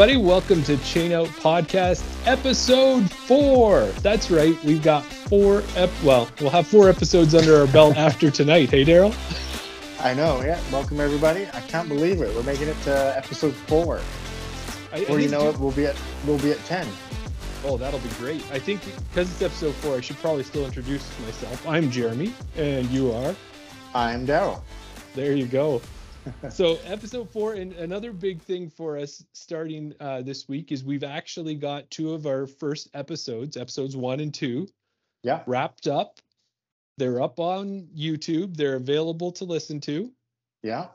everybody. Welcome to Chain Out Podcast, episode four. That's right. We've got four, ep- well, we'll have four episodes under our belt after tonight. Hey, Darryl? I know, yeah. Welcome, everybody. I can't believe it. We're making it to episode four. I, Or you know it, we'll be at we'll be at ten. Oh, that'll be great. I think because it's episode four, I should probably still introduce myself. I'm Jeremy, and you are. I'm Darryl. There you go. so episode four, and another big thing for us starting uh, this week is we've actually got two of our first episodes, episodes one and two, Yeah. wrapped up. They're up on YouTube. They're available to listen to. Yeah.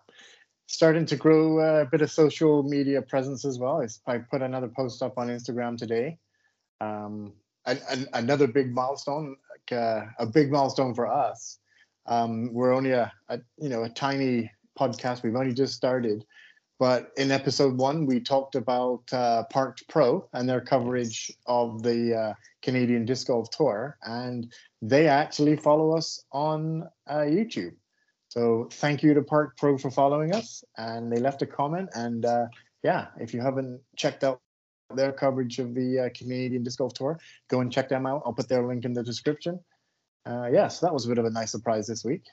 Starting to grow uh, a bit of social media presence as well. I put another post up on Instagram today. Um, an, an, another big milestone, like, uh, a big milestone for us. Um, we're only a, a you know a tiny podcast. We've only just started, but in episode one we talked about uh, Parked Pro and their coverage of the uh, Canadian Disc Golf Tour, and they actually follow us on uh, YouTube. So thank you to Parked Pro for following us, and they left a comment. And uh, yeah, if you haven't checked out their coverage of the uh, Canadian Disc Golf Tour, go and check them out. I'll put their link in the description. Uh, yeah, so that was a bit of a nice surprise this week.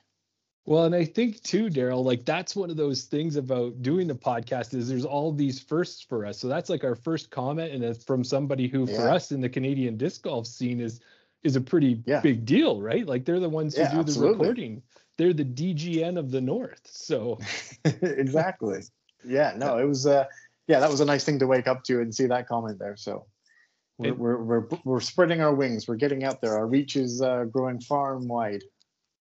Well, and I think too, Darryl, like that's one of those things about doing the podcast is there's all these firsts for us. So that's like our first comment, and it's from somebody who, for us in the Canadian disc golf scene, is is a pretty Yeah. big deal, right? Like they're the ones who Yeah, do absolutely. the recording. They're the DGN of the North. So exactly. Yeah, no, it was. Uh, yeah, that was a nice thing to wake up to and see that comment there. So we're It- we're we're, we're spreading our wings. We're getting out there. Our reach is uh, growing far and wide.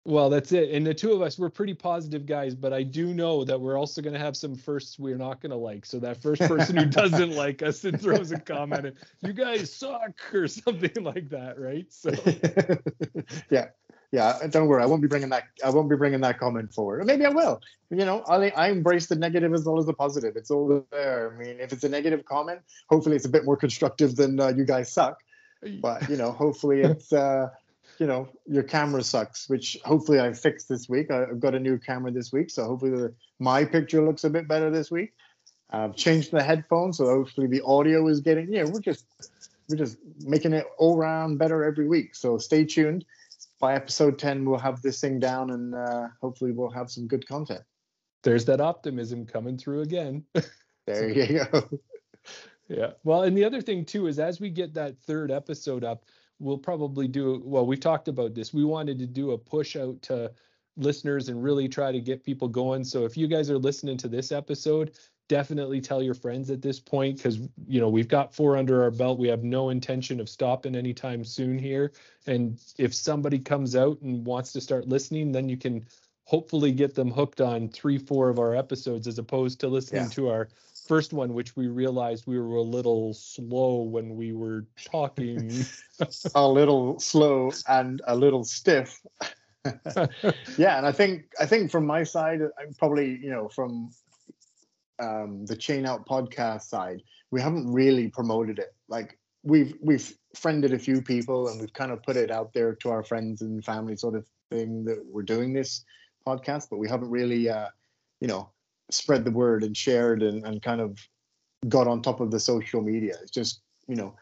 Well, that's it. And the two of us, we're pretty positive guys, but I do know that we're also going to have some firsts we're not going to like. So that first person who doesn't like us and throws a comment, and, you guys suck or something like that, right? So yeah, yeah. Don't worry, I won't be bringing that. I won't be bringing that comment forward. Or maybe I will. You know, I I embrace the negative as well as the positive. It's all there. I mean, if it's a negative comment, hopefully it's a bit more constructive than uh, you guys suck. But you know, hopefully it's uh, you know your camera sucks, which hopefully I fixed this week. I- I've got a new camera this week, so hopefully the, my picture looks a bit better this week. I've changed the headphones, so hopefully the audio is getting. Yeah, we're just we're just making it all round better every week. So stay tuned. By episode 10, we'll have this thing down and uh, hopefully we'll have some good content. there's that optimism coming through again. There you go. Yeah. Well, and the other thing too is as we get that third episode up, we'll probably do well, we've talked about this. We wanted to do a push out to listeners and really try to get people going. So if you guys are listening to this episode, definitely tell your friends at this point because you know we've got four under our belt. We have no intention of stopping anytime soon here. And if somebody comes out and wants to start listening, then you can hopefully get them hooked on three, four of our episodes as opposed to listening Yeah. to our first one, which we realized we were a little slow when we were talking. a little slow and a little stiff. yeah, and I think I think from my side, I'm probably you know from um, the Chain Out podcast side, we haven't really promoted it. Like we've we've friended a few people and we've kind of put it out there to our friends and family sort of thing that we're doing this podcast, but we haven't really uh, you know spread the word and shared and, and kind of got on top of the social media. It's just you know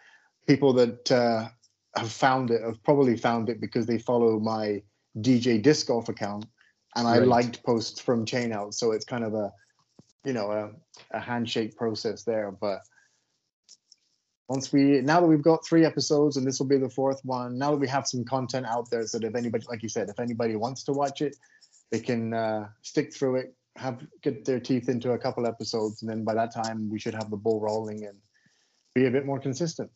people that uh, have found it have probably found it because they follow my DJ disc golf account and I Right. liked posts from Chain Out, so it's kind of a you know a, a handshake process there. But once we now that we've got three episodes and this will be the fourth one, now that we have some content out there, so that if anybody, like you said, if anybody wants to watch it, they can uh, stick through it, have get their teeth into a couple episodes, and then by that time we should have the ball rolling and be a bit more consistent.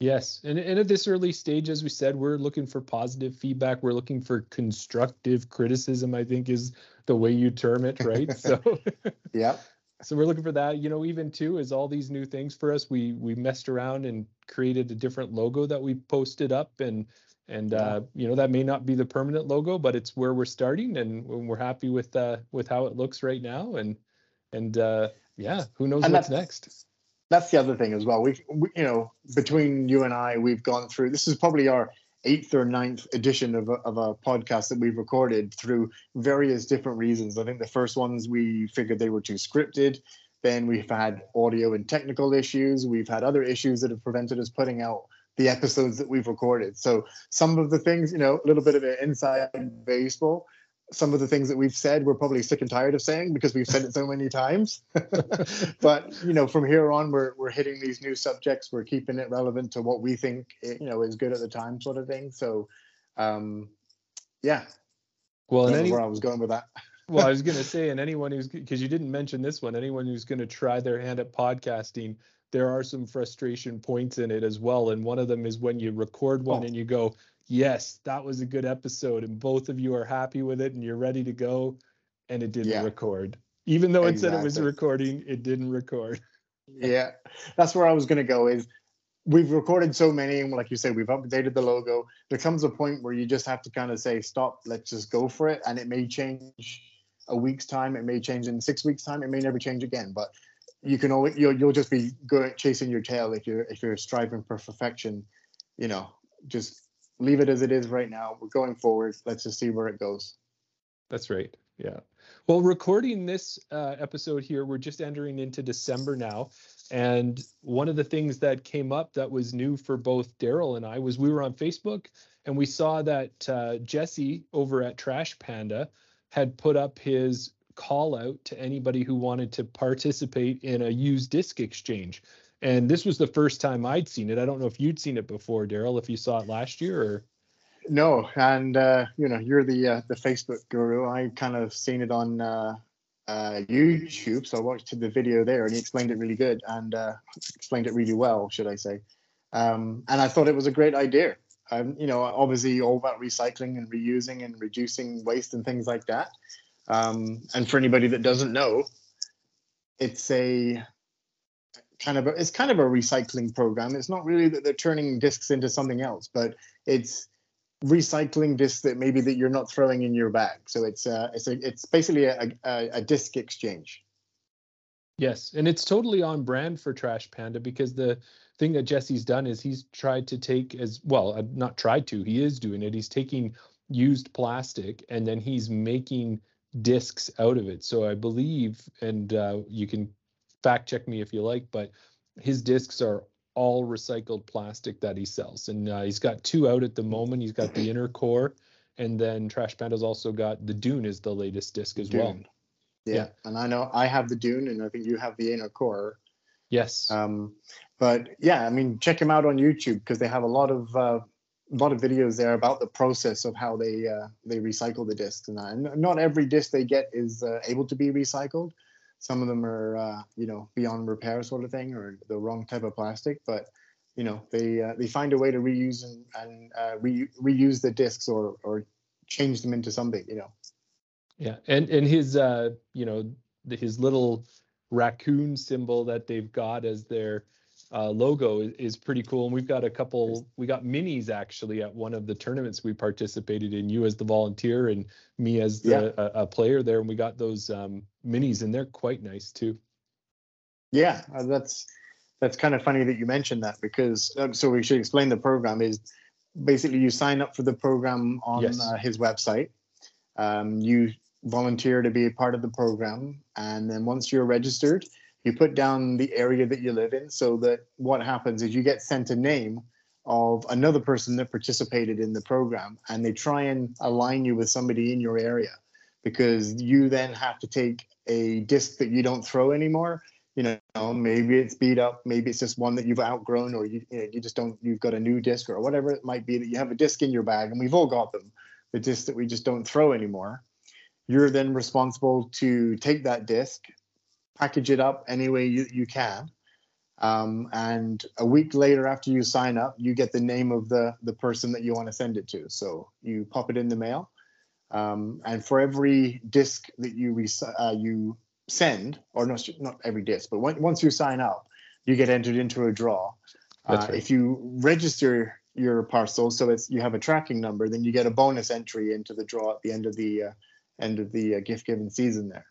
Yes, and, and at this early stage, as we said, we're looking for positive feedback. We're looking for constructive criticism. I think is the way you term it, right? so, Yeah. so we're looking for that. You know, even too is all these new things for us. We we messed around and created a different logo that we posted up, and and Yeah. uh, you know that may not be the permanent logo, but it's where we're starting, and we're happy with uh with how it looks right now, and and uh, yeah, who knows And what's next. that's the other thing as well. We've, we, you know, between you and I, we've gone through. This is probably our eighth or ninth edition of a, of a podcast that we've recorded through various different reasons. I think the first ones we figured they were too scripted. Then we've had audio and technical issues. We've had other issues that have prevented us putting out the episodes that we've recorded. So some of the things, you know, a little bit of an inside baseball. Some of the things that we've said, we're probably sick and tired of saying because we've said it so many times. but you know, from here on, we're we're hitting these new subjects. We're keeping it relevant to what we think you know is good at the time, sort of thing. So, um, yeah. Well, and any, where I was going with that. well, I was going to say, and anyone who's because you didn't mention this one, anyone who's going to try their hand at podcasting, there are some frustration points in it as well. And one of them is when you record one oh. and you go, yes, that was a good episode, and both of you are happy with it and you're ready to go, and it didn't yeah. record. Even though it exactly. said it was recording, it didn't record. yeah, that's where I was going to go. Is we've recorded so many, and like you said, we've updated the logo. There comes a point where you just have to kind of say, stop, let's just go for it, and it may change a week's time, it may change in six weeks' time, it may never change again, but you can always you'll, you'll just be going chasing your tail if you're if you're striving for perfection you know just leave it as it is right now. We're going forward. Let's just see where it goes. That's right. Yeah. Well, recording this uh, episode here, we're just entering into December now. And one of the things that came up that was new for both Darryl and I was we were on Facebook and we saw that uh, Jesse over at Trash Panda had put up his call out to anybody who wanted to participate in a used disc exchange. And this was the first time I'd seen it. I don't know if you'd seen it before, Darryl, if you saw it last year or. No, and uh, you know you're the uh, the Facebook guru. I kind of seen it on uh, uh, YouTube, so I watched the video there, and he explained it really good and uh, explained it really well, should I say? Um, and I thought it was a great idea. Um, you know, obviously all about recycling and reusing and reducing waste and things like that. Um, and for anybody that doesn't know, it's a kind of a, it's kind of a recycling program. It's not really that they're turning discs into something else, but it's recycling discs that maybe that you're not throwing in your bag. So it's uh, it's a it's basically a, a, a disc exchange. Yes, and it's totally on brand for Trash Panda because the thing that Jesse's done is he's tried to take as well, uh, not tried to, he is doing it. He's taking used plastic and then he's making discs out of it. So I believe, and uh, you can fact check me if you like, but his discs are all recycled plastic that he sells. And uh, he's got two out at the moment. He's got the inner core, and then Trash Panda's also got the Dune is the latest disc as Dune. well. Yeah. yeah. and I know I have the Dune, and I think you have the inner core. Yes. Um, but yeah, I mean, check him out on YouTube because they have a lot of uh, a lot of videos there about the process of how they uh, they recycle the discs and. And not every disc they get is uh, able to be recycled some of them are uh, you know beyond repair sort of thing or the wrong type of plastic but you know they uh, they find a way to reuse and, and uh, re- reuse the discs or or change them into something you know yeah and and his uh you know his little raccoon symbol that they've got as their uh, logo is, is, pretty cool. And we've got a couple, we got minis actually at one of the tournaments we participated in. You as the volunteer and me as the, yeah. a, a, player there, and we got those um, minis, and they're quite nice too. Yeah, uh, that's that's kind of funny that you mentioned that because uh, so we should explain the program is basically you sign up for the program on yes. uh, his website. Um, you volunteer to be a part of the program, and then once you're registered you put down the area that you live in so that what happens is you get sent a name of another person that participated in the program and they try and align you with somebody in your area because you then have to take a disc that you don't throw anymore. You know maybe it's beat up maybe it's just one that you've outgrown or you, you, know, you just don't you've got a new disc or whatever it might be that you have a disc in your bag and we've all got them the disc that we just don't throw anymore. You're then responsible to take that disc package it up any way you, you can. Um, and a week later after you sign up, you get the name of the, the person that you want to send it to. So you pop it in the mail. Um, and for every disc that you res- uh, you send, or not, not every disc, but when, once you sign up, you get entered into a draw. Uh, right. If you register your parcel, so it's you have a tracking number, then you get a bonus entry into the draw at the end of the uh, end of the uh, gift giving season there.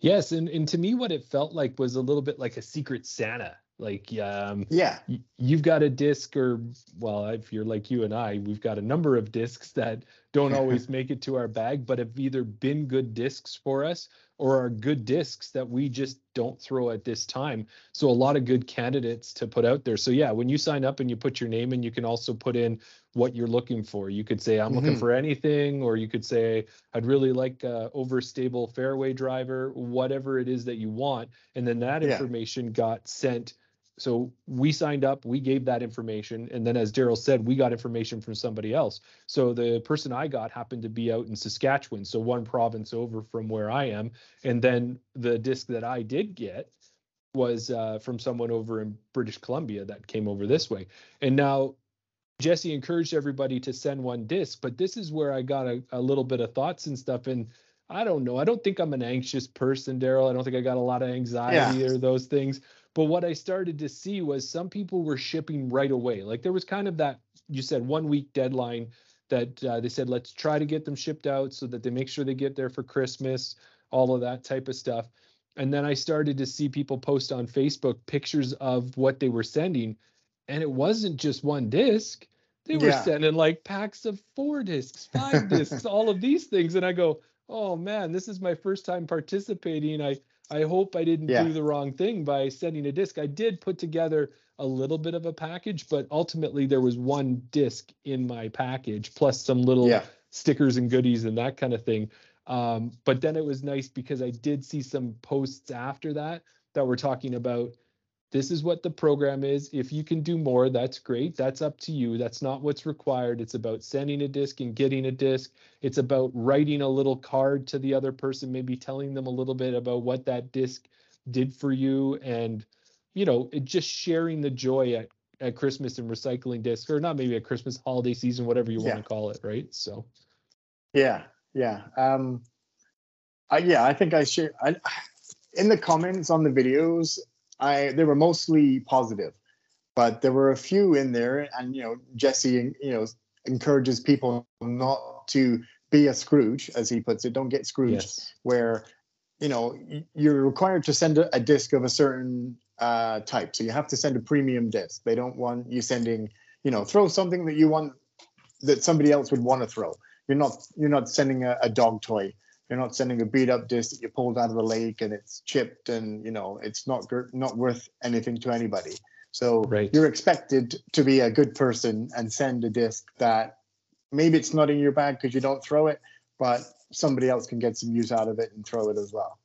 Yes, and and to me, what it felt like was a little bit like a secret Santa. Like, um, yeah, y- you've got a disc, or well, if you're like you and I, we've got a number of discs that don't always make it to our bag, but have either been good discs for us or are good discs that we just don't throw at this time. So a lot of good candidates to put out there. So yeah, when you sign up and you put your name in, you can also put in what you're looking for. You could say I'm mm-hmm. looking for anything, or you could say I'd really like a overstable fairway driver, whatever it is that you want, and then that yeah. information got sent so we signed up, we gave that information, and then as Darryl said, we got information from somebody else. So the person I got happened to be out in Saskatchewan, so one province over from where I am, and then the disc that I did get was uh, from someone over in British Columbia that came over this way. And now Jesse encouraged everybody to send one disc, but this is where I got a, a little bit of thoughts and stuff. And I don't know. I don't think I'm an anxious person, Darryl. I don't think I got a lot of anxiety yeah. or those things. But what I started to see was some people were shipping right away. Like there was kind of that, you said, one week deadline that uh, they said, let's try to get them shipped out so that they make sure they get there for Christmas, all of that type of stuff. And then I started to see people post on Facebook pictures of what they were sending. And it wasn't just one disc. They were yeah. sending like packs of four discs, five discs, all of these things. And I go, oh man, this is my first time participating. I I hope I didn't yeah. do the wrong thing by sending a disc. I did put together a little bit of a package, but ultimately there was one disc in my package plus some little yeah. stickers and goodies and that kind of thing. Um, but then it was nice because I did see some posts after that that were talking about this is what the program is. If you can do more, that's great. That's up to you. That's not what's required. It's about sending a disc and getting a disc. It's about writing a little card to the other person, maybe telling them a little bit about what that disc did for you and you know, it just sharing the joy at, at Christmas and recycling discs, or not maybe at Christmas holiday season, whatever you yeah. want to call it, right? So yeah, yeah. Um I yeah, I think I share I in the comments on the videos, I they were mostly positive, but there were a few in there, and you know Jesse you know encourages people not to be a Scrooge, as he puts it. Don't get Scrooge, yes. where you know you're required to send a, a disc of a certain uh, type, so you have to send a premium disc. They don't want you sending you know throw something that you want that somebody else would want to throw. You're not you're not sending a, a dog toy you're not sending a beat up disc that you pulled out of the lake and it's chipped and you know it's not not worth anything to anybody. So right. you're expected to be a good person and send a disc that maybe it's not in your bag because you don't throw it, but somebody else can get some use out of it and throw it as well.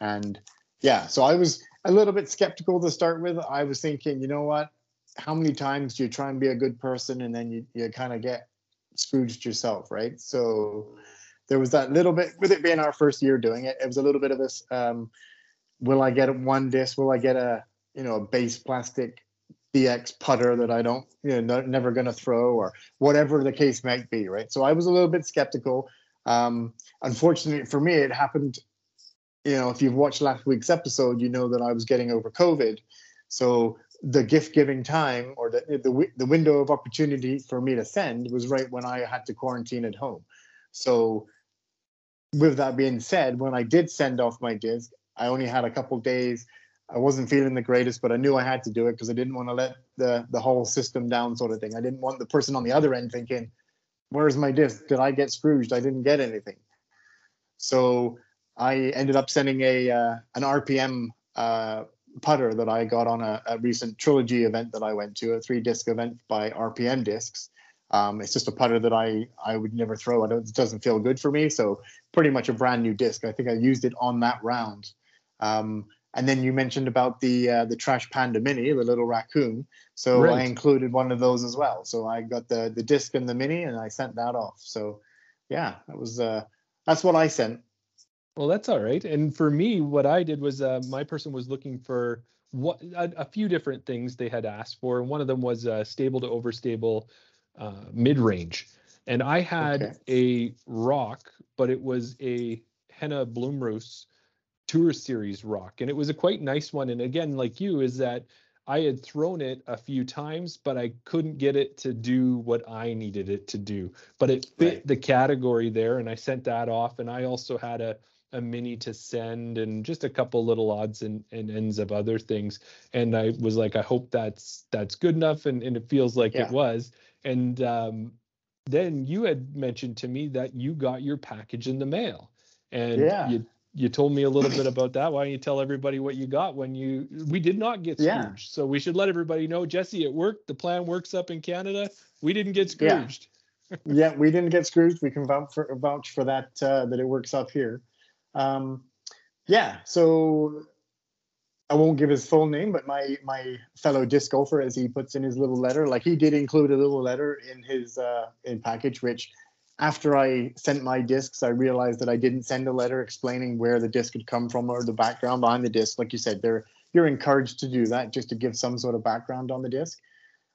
And yeah, so I was a little bit skeptical to start with. I was thinking, you know what? How many times do you try and be a good person and then you, you kind of get Scrooged yourself, right? So there was that little bit with it being our first year doing it. It was a little bit of this. Um, will I get one disc? Will I get a you know a base plastic DX putter that I don't you know never going to throw or whatever the case might be, right? So I was a little bit skeptical. Um, unfortunately for me, it happened. You know, if you've watched last week's episode, you know that I was getting over COVID. So the gift giving time or the, the the window of opportunity for me to send was right when I had to quarantine at home. So with that being said, when I did send off my disc, I only had a couple days. I wasn't feeling the greatest, but I knew I had to do it because I didn't want to let the the whole system down, sort of thing. I didn't want the person on the other end thinking, "Where's my disc? Did I get scrooged? I didn't get anything." So I ended up sending a uh, an RPM uh, putter that I got on a, a recent trilogy event that I went to, a three disc event by RPM Discs. Um, it's just a putter that I I would never throw. it doesn't feel good for me. So pretty much a brand new disc. I think I used it on that round. Um, and then you mentioned about the uh, the Trash Panda Mini, the little raccoon. So right. I included one of those as well. So I got the the disc and the mini, and I sent that off. So yeah, that was uh, that's what I sent. Well, that's all right. And for me, what I did was uh, my person was looking for what a, a, few different things they had asked for, and one of them was uh, stable to overstable uh, mid range. And I had okay. a rock, but it was a Henna Blomroos Tour Series rock, and it was a quite nice one. And again, like you, is that I had thrown it a few times, but I couldn't get it to do what I needed it to do. But it fit right. the category there, and I sent that off. And I also had a a mini to send and just a couple little odds and, and ends of other things. And I was like, I hope that's that's good enough, and, and it feels like yeah. it was. And um, then you had mentioned to me that you got your package in the mail, and yeah. you you told me a little bit about that. Why don't you tell everybody what you got when you we did not get Yeah. So we should let everybody know, Jesse, it worked. The plan works up in Canada. We didn't get Scrooged. yeah, we didn't get screwed. We can vouch for vouch for that uh, that it works up here. Um, yeah, so I won't give his full name, but my my fellow disc golfer, as he puts in his little letter, like he did include a little letter in his uh, in package, which after I sent my discs, I realized that I didn't send a letter explaining where the disc had come from or the background behind the disc. Like you said, they're you're encouraged to do that just to give some sort of background on the disc.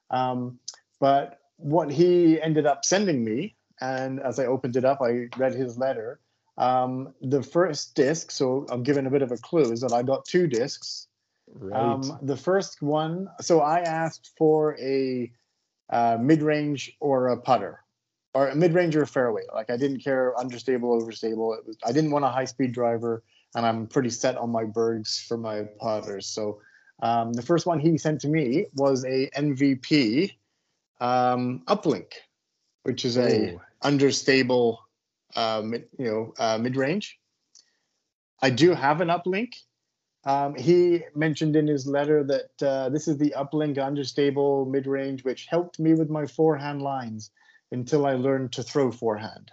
Um, but what he ended up sending me, and as I opened it up, I read his letter. Um, the first disc, so I'm giving a bit of a clue, is that I got two discs. Right. Um, the first one, so I asked for a uh, mid-range or a putter, or a mid-range or a fairway. Like I didn't care understable, overstable. It was, I didn't want a high-speed driver, and I'm pretty set on my bergs for my putters. So um, the first one he sent to me was a MVP um, uplink, which is a understable, mid, you know, uh, mid-range. I do have an uplink. Um, he mentioned in his letter that uh, this is the uplink understable mid-range, which helped me with my forehand lines until I learned to throw forehand.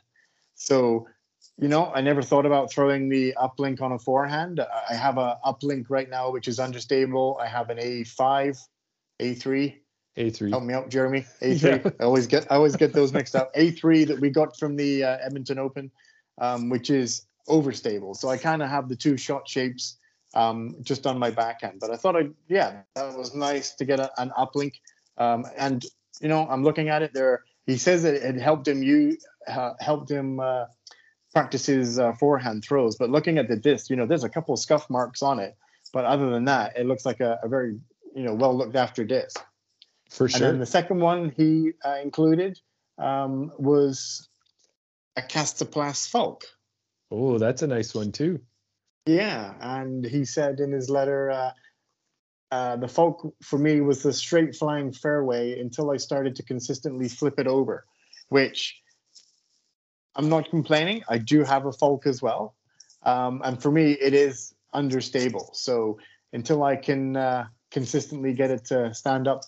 So, you know, I never thought about throwing the uplink on a forehand. I have a uplink right now, which is understable. I have an A5, A3. A3. Help me out, Jeremy. A3. Yeah. I always get I always get those mixed up. A3 that we got from the uh, Edmonton Open, um, which is overstable. So I kind of have the two shot shapes um, just on my backhand. But I thought I yeah that was nice to get a, an uplink. Um, and you know I'm looking at it there. He says that it helped him you uh, helped him uh, practice his uh, forehand throws. But looking at the disc, you know there's a couple of scuff marks on it. But other than that, it looks like a, a very you know well looked after disc. For And sure. then the second one he uh, included um, was a Kastaplast Falk. oh, that's a nice one too. Yeah, and he said in his letter, uh, uh, the Falk for me was the straight flying fairway until I started to consistently flip it over, which I'm not complaining. I do have a Falk as well. Um, and for me, it is understable. So until I can uh, consistently get it to stand up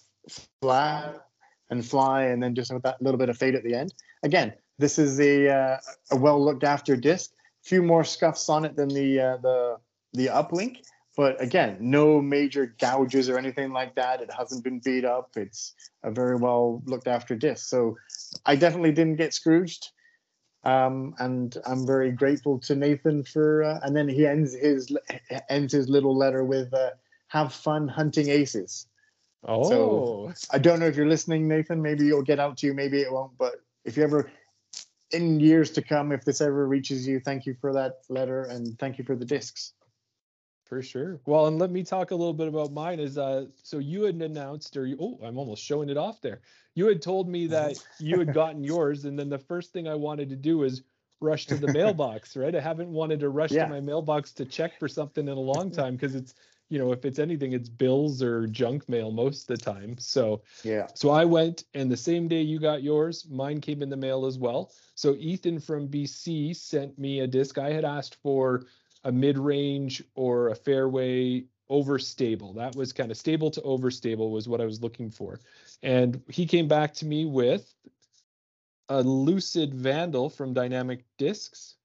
flat and fly and then just with that little bit of fade at the end. Again, this is a, uh, a well looked after disc. Few more scuffs on it than the uh, the the uplink, but again, no major gouges or anything like that. It hasn't been beat up. It's a very well looked after disc. So I definitely didn't get Scrooged. Um, and I'm very grateful to Nathan for. Uh, and then he ends his ends his little letter with uh, "Have fun hunting aces." Oh, so I don't know if you're listening, Nathan. Maybe it'll get out to you. Maybe it won't. But if you ever, in years to come, if this ever reaches you, thank you for that letter and thank you for the discs. for sure. Well, and let me talk a little bit about mine. Is uh, so you had announced, or you, oh, I'm almost showing it off there. You had told me that you had gotten yours, and then the first thing I wanted to do is rush to the mailbox. Right? I haven't wanted to rush Yeah. to my mailbox to check for something in a long time because it's, you know, if it's anything, it's bills or junk mail most of the time. So Yeah. So I went, and the same day you got yours, mine came in the mail as well. So Ethan from BC sent me a disc. I had asked for a mid-range or a fairway overstable. That was kind of stable to overstable was what I was looking for. And he came back to me with a Lucid Vandal from Dynamic Discs.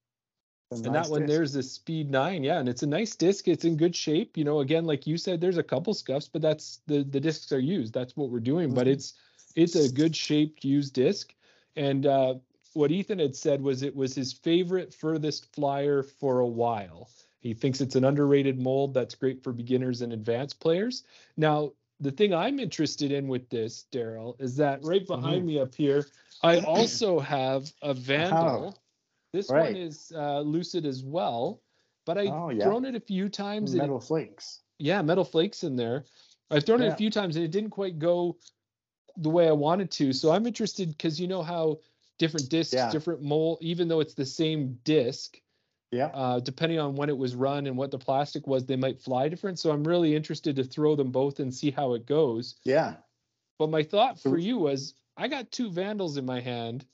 And that one there's a speed nine, yeah, and it's a nice disc. It's in good shape. You know, again, like you said, there's a couple scuffs, but that's the the discs are used. That's what we're doing. But Mhm. it's it's a good shaped used disc. And uh, what Ethan had said was it was his favorite furthest flyer for a while. He thinks it's an underrated mold that's great for beginners and advanced players. Now, the thing I'm interested in with this, Darryl, is that right behind me up here, I also have a Vandal. This one is uh, lucid as well, but I've Oh, yeah. thrown it a few times. and it- metal flakes. yeah, metal flakes in there. I've thrown it a few times and it didn't quite go the way I wanted to. So I'm interested because you know how different discs, Yeah. different mold, even though it's the same disc, Yeah. uh, depending on when it was run and what the plastic was, they might fly different. So I'm really interested to throw them both and see how it goes. Yeah. But my thought for you was I got two Vandals in my hand.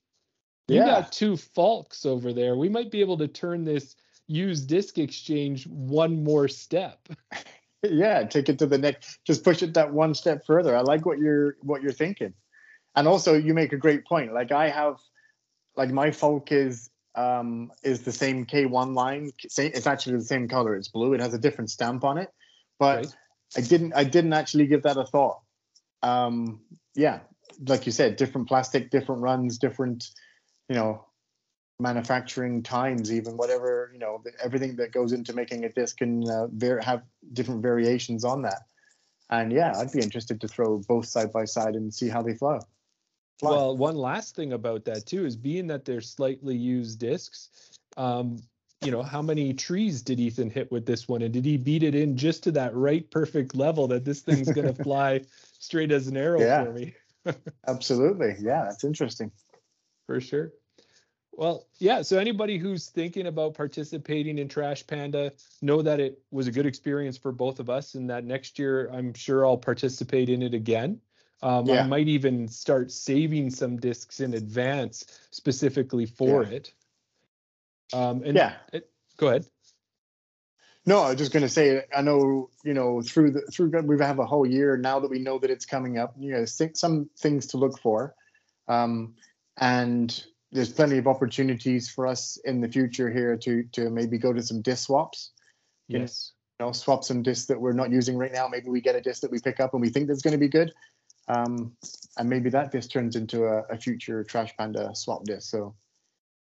You Yeah. got two Falks over there. We might be able to turn this used disc exchange one more step. yeah, take it to the next. Just push it that one step further. I like what you're what you're thinking, and also you make a great point. Like I have, like my Falk is um is the same K1 line. It's actually the same color. It's blue. It has a different stamp on it, but right. I didn't I didn't actually give that a thought. Um, yeah, like you said, different plastic, different runs, different, you know, manufacturing times, even whatever, you know, everything that goes into making a disc can uh, ver- have different variations on that. And yeah, I'd be interested to throw both side by side and see how they flow. Fly. Well, one last thing about that too is being that they're slightly used discs. Um, you know, how many trees did Ethan hit with this one, and did he beat it in just to that right perfect level that this thing's gonna fly straight as an arrow yeah. for me? Absolutely. Yeah, that's interesting. For sure. Well, yeah. So anybody who's thinking about participating in Trash Panda, know that it was a good experience for both of us, and that next year I'm sure I'll participate in it again. Um, yeah. I might even start saving some discs in advance specifically for yeah. it. Um, and yeah, it, go ahead. No, I was just going to say, I know, you know, through the through we have a whole year now that we know that it's coming up. You know, think some things to look for, um, and there's plenty of opportunities for us in the future here to to maybe go to some disc swaps. Yes. You know, swap some discs that we're not using right now. Maybe we get a disc that we pick up and we think that's going to be good, um, and maybe that disc turns into a, a future Trash Panda swap disc. So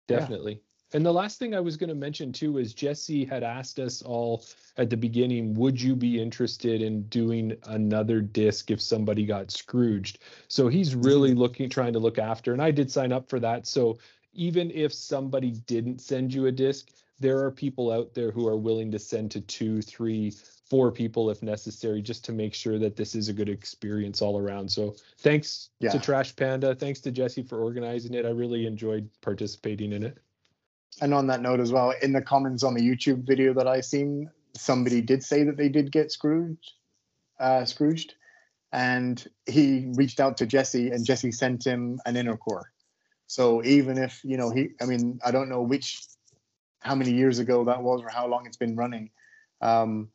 definitely. And the last thing I was going to mention too is Jesse had asked us all at the beginning, would you be interested in doing another disc if somebody got Scrooged? So he's really mm-hmm. looking, trying to look after, and I did sign up for that. So even if somebody didn't send you a disc, there are people out there who are willing to send to two, three, four people if necessary, just to make sure that this is a good experience all around. So thanks yeah. to Trash Panda. Thanks to Jesse for organizing it. I really enjoyed participating in it and on that note as well, in the comments on the YouTube video that I seen, somebody did say that they did get Scrooged, uh, Scrooged, and he reached out to Jesse, and Jesse sent him an inner core. So even if you know he, I mean, I don't know which, how many years ago that was, or how long it's been running, um,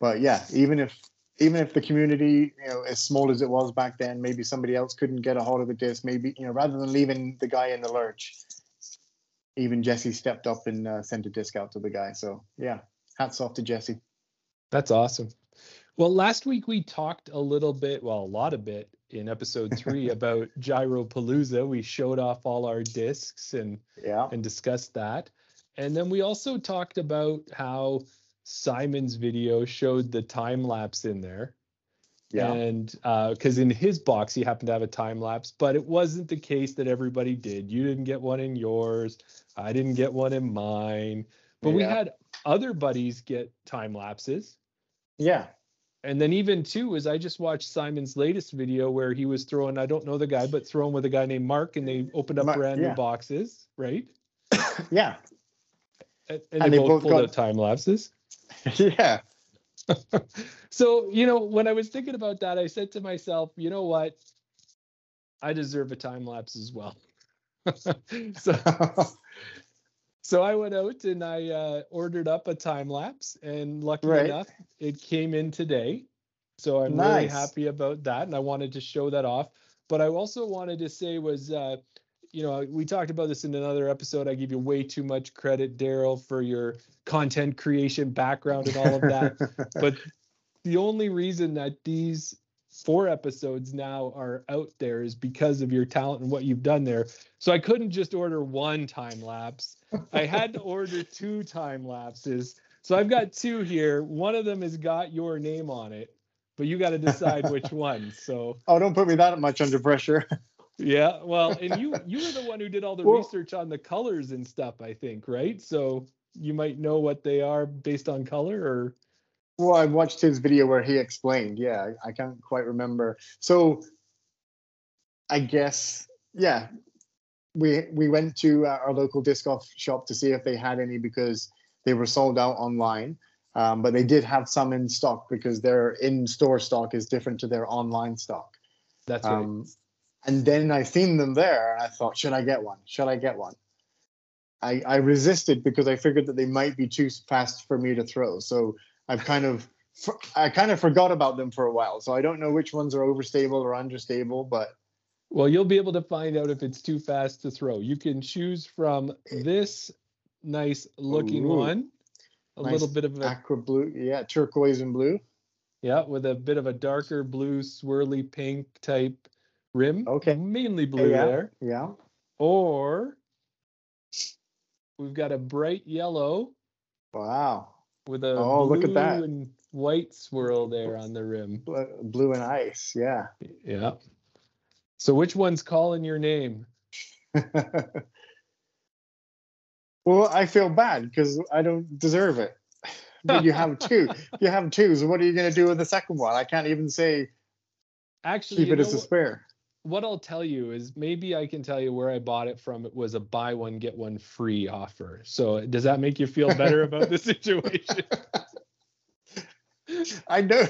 but yeah, even if even if the community, you know, as small as it was back then, maybe somebody else couldn't get a hold of the disc. Maybe you know, rather than leaving the guy in the lurch, even Jesse stepped up and uh, sent a disc out to the guy. So yeah, hats off to Jesse. That's awesome. Well, last week we talked a little bit, well, a lot of bit in episode three about Gyropalooza. We showed off all our discs and yeah and discussed that. And then we also talked about how Simon's video showed the time lapse in there. Yeah. And because uh, in his box he happened to have a time lapse, but it wasn't the case that everybody did. You didn't get one in yours. I didn't get one in mine. But yeah. we had other buddies get time lapses. Yeah. And then even too is I just watched Simon's latest video where he was throwing, I don't know the guy, but throwing with a guy named Mark and they opened up Mark, brand yeah. boxes, right? yeah. And, and, and they, they, both, both pulled got... out time lapses. yeah. so, you know, when I was thinking about that, I said to myself, you know what? I deserve a time lapse as well. so, so I went out and I uh, ordered up a time lapse, and lucky right. enough, it came in today. So I'm nice. really happy about that, and I wanted to show that off. But I also wanted to say was, uh, you know, we talked about this in another episode. I give you way too much credit, Darryl, for your content creation background and all of that. but the only reason that these four episodes now are out there is because of your talent and what you've done there. So I couldn't just order one time lapse. I had to order two time lapses. So I've got two here. One of them has got your name on it, but you got to decide which one. So Oh, don't put me that much under pressure. Yeah, well, and you you were the one who did all the well, research on the colors and stuff, I think, right? So you might know what they are based on color or well, I watched his video where he explained. Yeah, I, I can't quite remember. So I guess, yeah, we we went to uh, our local disc golf shop to see if they had any because they were sold out online. Um, but they did have some in stock because their in-store stock is different to their online stock. That's right. Um, and then I seen them there, and I thought, should I get one? Should I get one? I, I resisted because I figured that they might be too fast for me to throw. So I've kind of I kind of forgot about them for a while. So I don't know which ones are overstable or understable, but well, you'll be able to find out if it's too fast to throw. You can choose from eh. this nice looking Ooh, one, a nice little bit of a aqua blue, yeah, turquoise and blue. Yeah, with a bit of a darker blue, swirly pink type rim. Okay. Mainly blue yeah, there. Yeah. Or we've got a bright yellow. Wow. With a oh, look at that. and white swirl there on the rim. Blue and ice, yeah. Yeah. So which one's calling your name? well, I feel bad because I don't deserve it. But you have two. you have two. So what are you going to do with the second one? I can't even say. Actually, keep it as a spare. What I'll tell you is maybe I can tell you where I bought it from. It was a buy one get one free offer. So does that make you feel better about the situation? I know.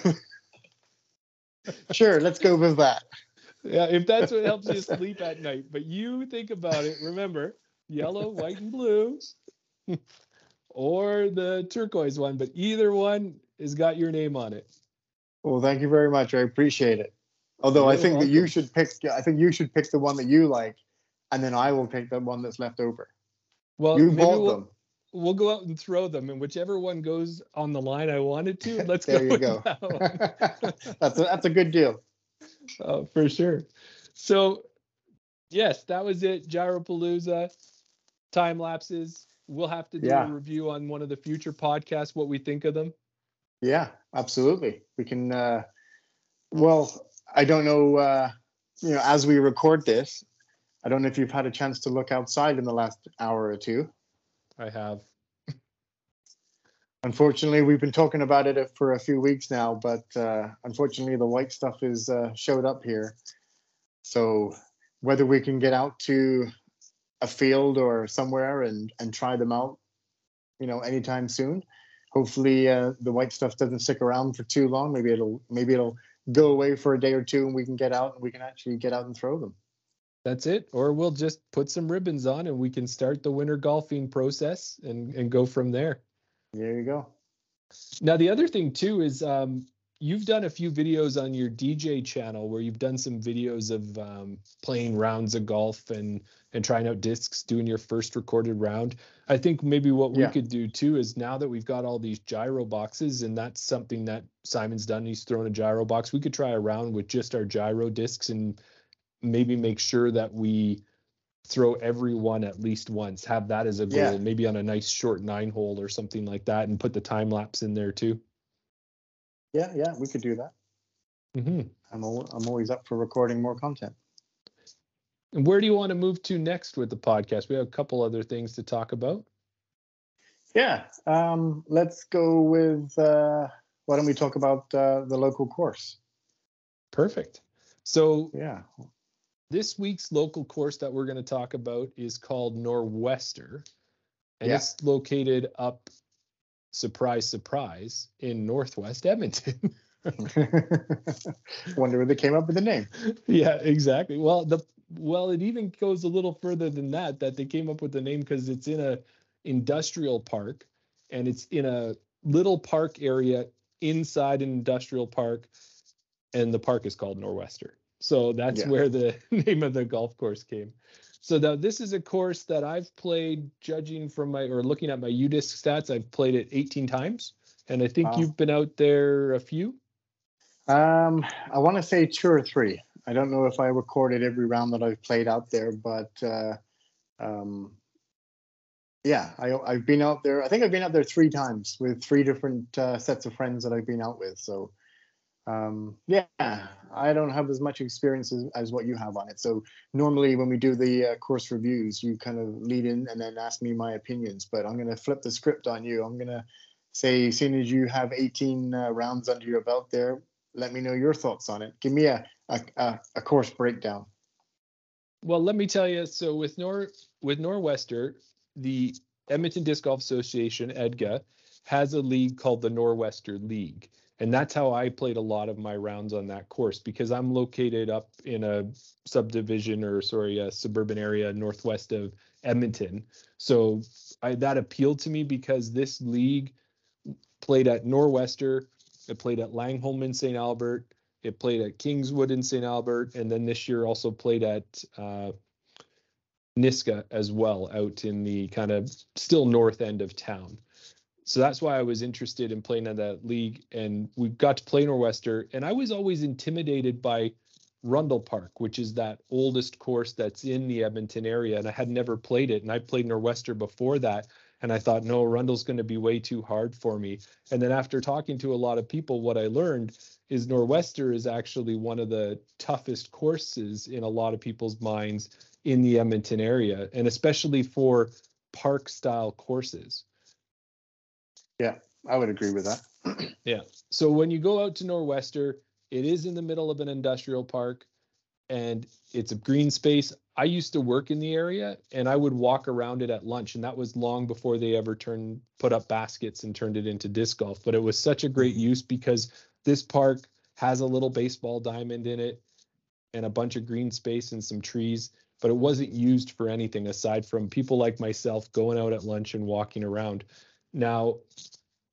sure, let's go with that. Yeah, if that's what helps you sleep at night. But you think about it. Remember, yellow, white, and blue, or the turquoise one. But either one has got your name on it. Well, thank you very much. I appreciate it. Although I think that you should pick. I think you should pick the one that you like, and then I will pick the one that's left over. Well, you bought we'll, them. We'll go out and throw them, and whichever one goes on the line I wanted to, let's there go. you go. That that's a, that's a good deal. Oh, for sure. So, yes, that was it. Gyropalooza, time lapses. We'll have to do yeah. a review on one of the future podcasts, what we think of them. Yeah, absolutely. We can. Uh, well, I don't know. Uh, you know, as we record this, I don't know if you've had a chance to look outside in the last hour or two. I have. Unfortunately, we've been talking about it for a few weeks now, but uh, unfortunately, the white stuff is uh, showed up here. So whether we can get out to a field or somewhere and and try them out, you know, anytime soon. Hopefully, uh, the white stuff doesn't stick around for too long. Maybe it'll maybe it'll go away for a day or two, and we can get out and we can actually get out and throw them. That's it. Or we'll just put some ribbons on and we can start the winter golfing process and and go from there. There you go. Now the other thing too is um, you've done a few videos on your DJ channel where you've done some videos of um, playing rounds of golf and and trying out discs, doing your first recorded round. I think maybe what we yeah. could do too is now that we've got all these gyro boxes and that's something that Simon's done. He's thrown a gyro box. We could try a round with just our gyro discs and maybe make sure that we throw every one at least once. Have that as a goal, yeah. maybe on a nice short nine hole or something like that, and put the time lapse in there too. Yeah, yeah, we could do that. Mm-hmm. I'm al- I'm always up for recording more content. And where do you want to move to next with the podcast? We have a couple other things to talk about. Yeah, um, let's go with. Uh, why don't we talk about uh, the local course? Perfect. So yeah, this week's local course that we're going to talk about is called Norwester, and yeah. it's located up, surprise, surprise, in Northwest Edmonton. Wonder where they came up with the name. Yeah, exactly. Well, the well, it even goes a little further than that. That they came up with the name because it's in a industrial park, and it's in a little park area inside an industrial park, and the park is called Norwester. So that's yeah. where the name of the golf course came. So now this is a course that I've played, judging from my or looking at my UDisc stats, I've played it 18 times, and I think wow. you've been out there a few. Um, I want to say two or three. I don't know if I recorded every round that I've played out there, but uh, um, yeah, I, I've been out there. I think I've been out there three times with three different uh, sets of friends that I've been out with. So um, yeah, I don't have as much experience as, as, what you have on it. So normally when we do the uh, course reviews, you kind of lead in and then ask me my opinions. But I'm going to flip the script on you. I'm going to say, as soon as you have 18 uh, rounds under your belt there, let me know your thoughts on it. Give me a a, a course breakdown. Well, let me tell you. So with Nor with Norwester, the Edmonton Disc Golf Association (EDGA) has a league called the Norwester League and that's how I played a lot of my rounds on that course because I'm located up in a subdivision or sorry a suburban area northwest of Edmonton. So I, that appealed to me because this league played at Norwester, it played at Langholm in St. Albert, it played at Kingswood in St. Albert, and then this year also played at uh, Nisga'a as well, out in the kind of still north end of town. So that's why I was interested in playing in that league. And we got to play Norwester, and I was always intimidated by Rundle Park, which is that oldest course that's in the Edmonton area. And I had never played it. And I played Norwester before that. And I thought, no, Rundle's going to be way too hard for me. And then after talking to a lot of people, what I learned is Norwester is actually one of the toughest courses in a lot of people's minds in the Edmonton area, and especially for park style courses. Yeah, I would agree with that. yeah. So when you go out to Norwester, it is in the middle of an industrial park and it's a green space. I used to work in the area and I would walk around it at lunch and that was long before they ever turned put up baskets and turned it into disc golf, but it was such a great mm-hmm. use because this park has a little baseball diamond in it and a bunch of green space and some trees, but it wasn't used for anything aside from people like myself going out at lunch and walking around. Now,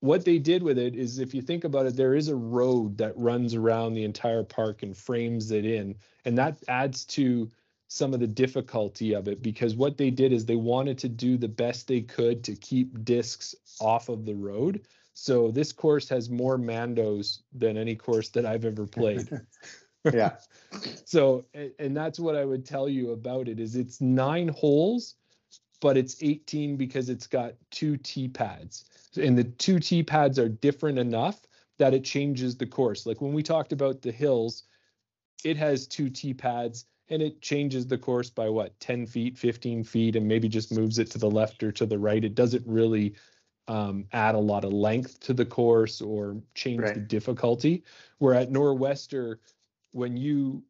what they did with it is if you think about it there is a road that runs around the entire park and frames it in and that adds to some of the difficulty of it because what they did is they wanted to do the best they could to keep discs off of the road. So this course has more mandos than any course that i've ever played. Yeah. So and that's what i would tell you about it is it's nine holes but it's 18 because it's got two T pads. and the two T pads are different enough that it changes the course. Like when we talked about the hills, it has two T pads and it changes the course by what 10 feet, 15 feet, and maybe just moves it to the left or to the right. It doesn't really um, add a lot of length to the course or change right. the difficulty. Where at Norwester, when you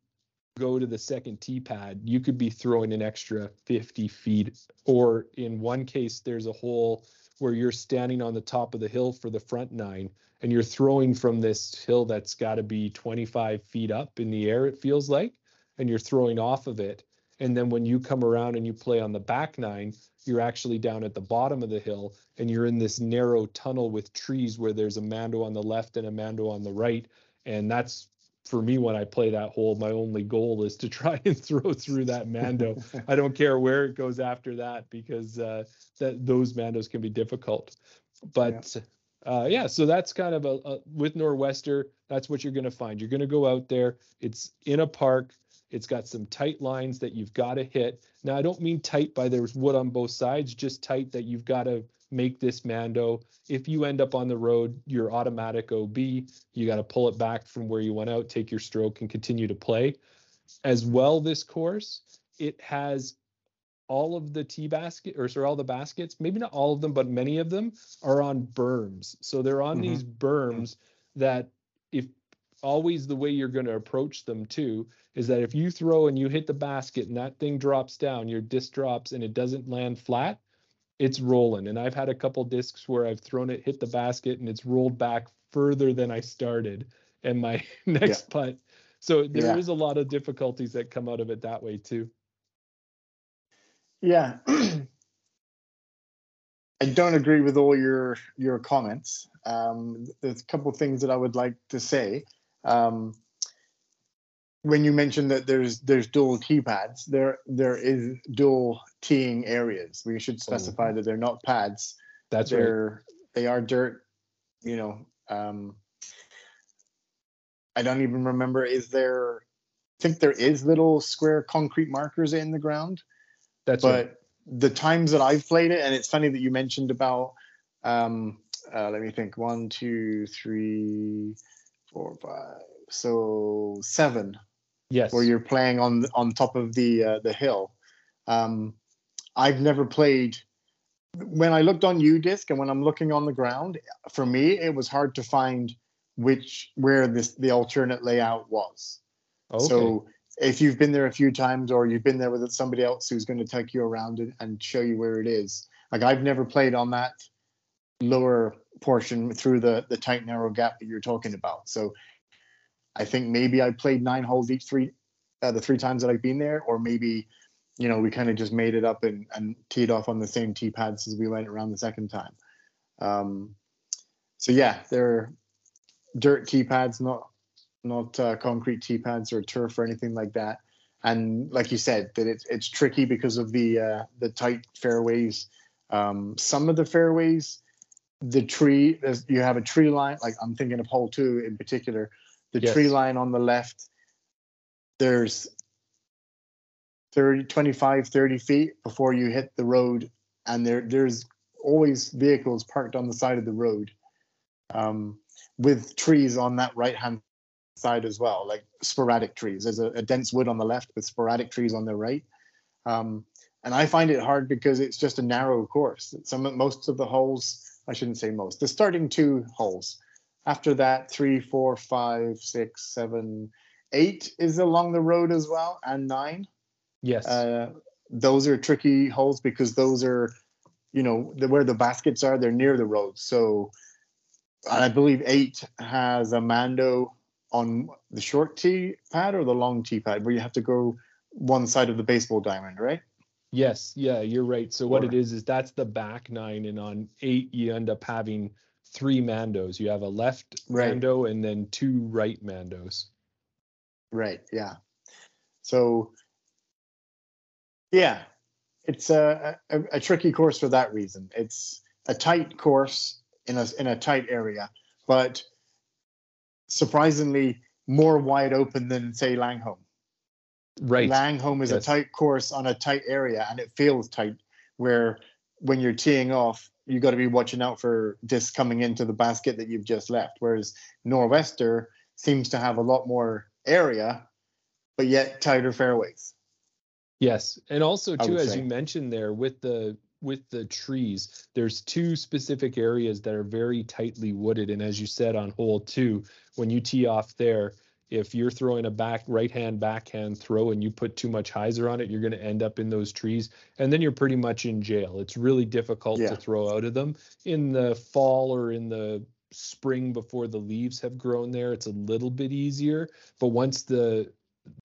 go to the second tee pad, you could be throwing an extra 50 feet, or in one case, there's a hole where you're standing on the top of the hill for the front nine and you're throwing from this hill that's got to be 25 feet up in the air, it feels like, and you're throwing off of it. And then when you come around and you play on the back nine, you're actually down at the bottom of the hill and you're in this narrow tunnel with trees where there's a mando on the left and a mando on the right. And that's for me when I play that hole, my only goal is to try and throw through that mando. I don't care where it goes after that because uh, that those mandos can be difficult. But yeah. Uh, yeah, so that's kind of a, a with Norwester. That's what you're going to find. You're going to go out there. It's in a park. It's got some tight lines that you've got to hit. Now, I don't mean tight by there's wood on both sides, just tight that you've got to make this Mando. If you end up on the road, your automatic OB, you got to pull it back from where you went out, take your stroke, and continue to play. As well, this course, it has all of the tee basket or sorry, all the baskets, maybe not all of them, but many of them are on berms. So they're on mm-hmm. these berms that always the way you're going to approach them too is that if you throw and you hit the basket and that thing drops down, your disc drops and it doesn't land flat, it's rolling. And I've had a couple discs where I've thrown it, hit the basket, and it's rolled back further than I started. And my next yeah. putt. So there yeah. is a lot of difficulties that come out of it that way too. Yeah. I don't agree with all your your comments. Um, there's a couple of things that I would like to say. Um, when you mentioned that there's there's dual tee pads, there there is dual teeing areas. We should specify oh. that they're not pads. That's they're right. they are dirt. You know, um, I don't even remember. Is there? I think there is little square concrete markers in the ground. That's but right. the times that I've played it, and it's funny that you mentioned about. Um, uh, let me think. One, two, three, four, five. So seven Yes. Where you're playing on on top of the uh, the hill. Um, I've never played. When I looked on UDisc and when I'm looking on the ground, for me it was hard to find which where this the alternate layout was. Okay. So if you've been there a few times or you've been there with somebody else who's going to take you around it and show you where it is, like I've never played on that lower portion through the the tight narrow gap that you're talking about. So I think maybe I played nine holes each three, uh, the three times that I've been there, or maybe, you know, we kind of just made it up and, and teed off on the same tee pads as we went around the second time. Um, so yeah, they're dirt tee pads, not not uh, concrete tee pads or turf or anything like that. And like you said, that it's it's tricky because of the uh, the tight fairways. Um, some of the fairways, the tree, you have a tree line. Like I'm thinking of hole two in particular, the yes. tree line on the left. There's 30, 25, 30 feet before you hit the road, and there there's always vehicles parked on the side of the road, um, with trees on that right hand side as well, like sporadic trees. There's a, a, dense wood on the left with sporadic trees on the right. Um, and I find it hard because it's just a narrow course. Some most of the holes, I shouldn't say most, the starting two holes. After that, three, four, five, six, seven, eight is along the road as well, and nine. Yes. Uh, those are tricky holes because those are, you know, the, where the baskets are, they're near the road. So I believe eight has a Mando on the short tee pad or the long tee pad where you have to go one side of the baseball diamond, right? Yes, yeah, you're right. So what it is is that's the back nine, and on eight you end up having three mandos. You have a left right. mando and then two right mandos. Right. Yeah. So yeah, it's a, a, a tricky course for that reason. It's a tight course in a in a tight area, but surprisingly more wide open than say Langholm. Right. Langholm is yes. a tight course on a tight area and it feels tight where when you're teeing off, you got to be watching out for discs coming into the basket that you've just left. Whereas Norwester seems to have a lot more area, but yet tighter fairways. Yes. And also too, as say. you mentioned there with the with the trees, there's two specific areas that are very tightly wooded. And as you said on hole two, when you tee off there, if you're throwing a back right hand backhand throw and you put too much hyzer on it, you're going to end up in those trees and then you're pretty much in jail. It's really difficult yeah. to throw out of them. In the fall or in the spring before the leaves have grown there, it's a little bit easier. But once the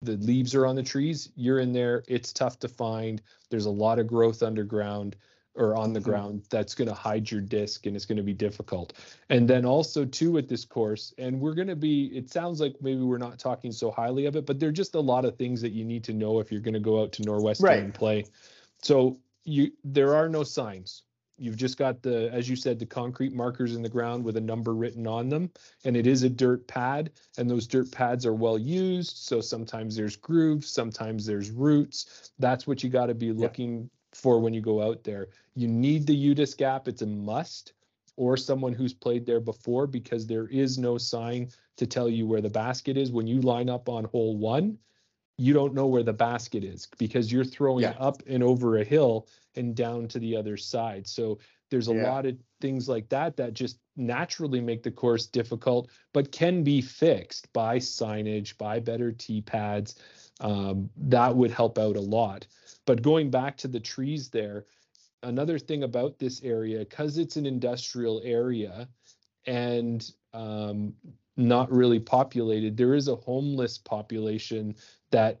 the leaves are on the trees, you're in there. It's tough to find. There's a lot of growth underground or on the mm-hmm. ground that's going to hide your disc and it's going to be difficult. And then also too with this course, and we're going to be. It sounds like maybe we're not talking so highly of it, but there're just a lot of things that you need to know if you're going to go out to Norwester right. and play. So you there are no signs. You've just got the, as you said, the concrete markers in the ground with a number written on them. And it is a dirt pad, and those dirt pads are well used. So sometimes there's grooves, sometimes there's roots. That's what you got to be looking yeah. For when you go out there. You need the UDisc gap, it's a must, or someone who's played there before because there is no sign to tell you where the basket is. When you line up on hole one, you don't know where the basket is because you're throwing yeah. up and over a hill and down to the other side. So there's a yeah. lot of things like that that just naturally make the course difficult, but can be fixed by signage, by better tee pads. Um, that would help out a lot. But going back to the trees there, another thing about this area, because it's an industrial area and um, not really populated, there is a homeless population that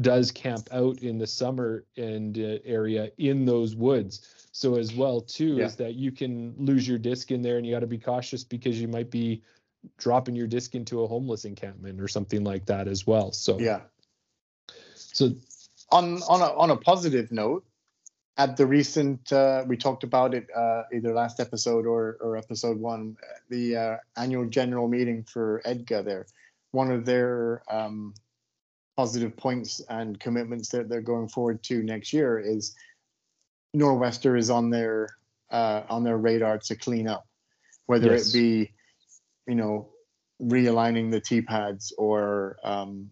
does camp out in the summer and uh, area in those woods. So as well too yeah. is that you can lose your disc in there, and you got to be cautious because you might be dropping your disc into a homeless encampment or something like that as well. So yeah. So on on a on a positive note, at the recent uh, we talked about it uh, either last episode or or episode one, the uh, annual general meeting for EDGA there. One of their um, positive points and commitments that they're going forward to next year is Norwester is on their uh, on their radar to clean up, whether yes. it be, you know, realigning the tee pads or um,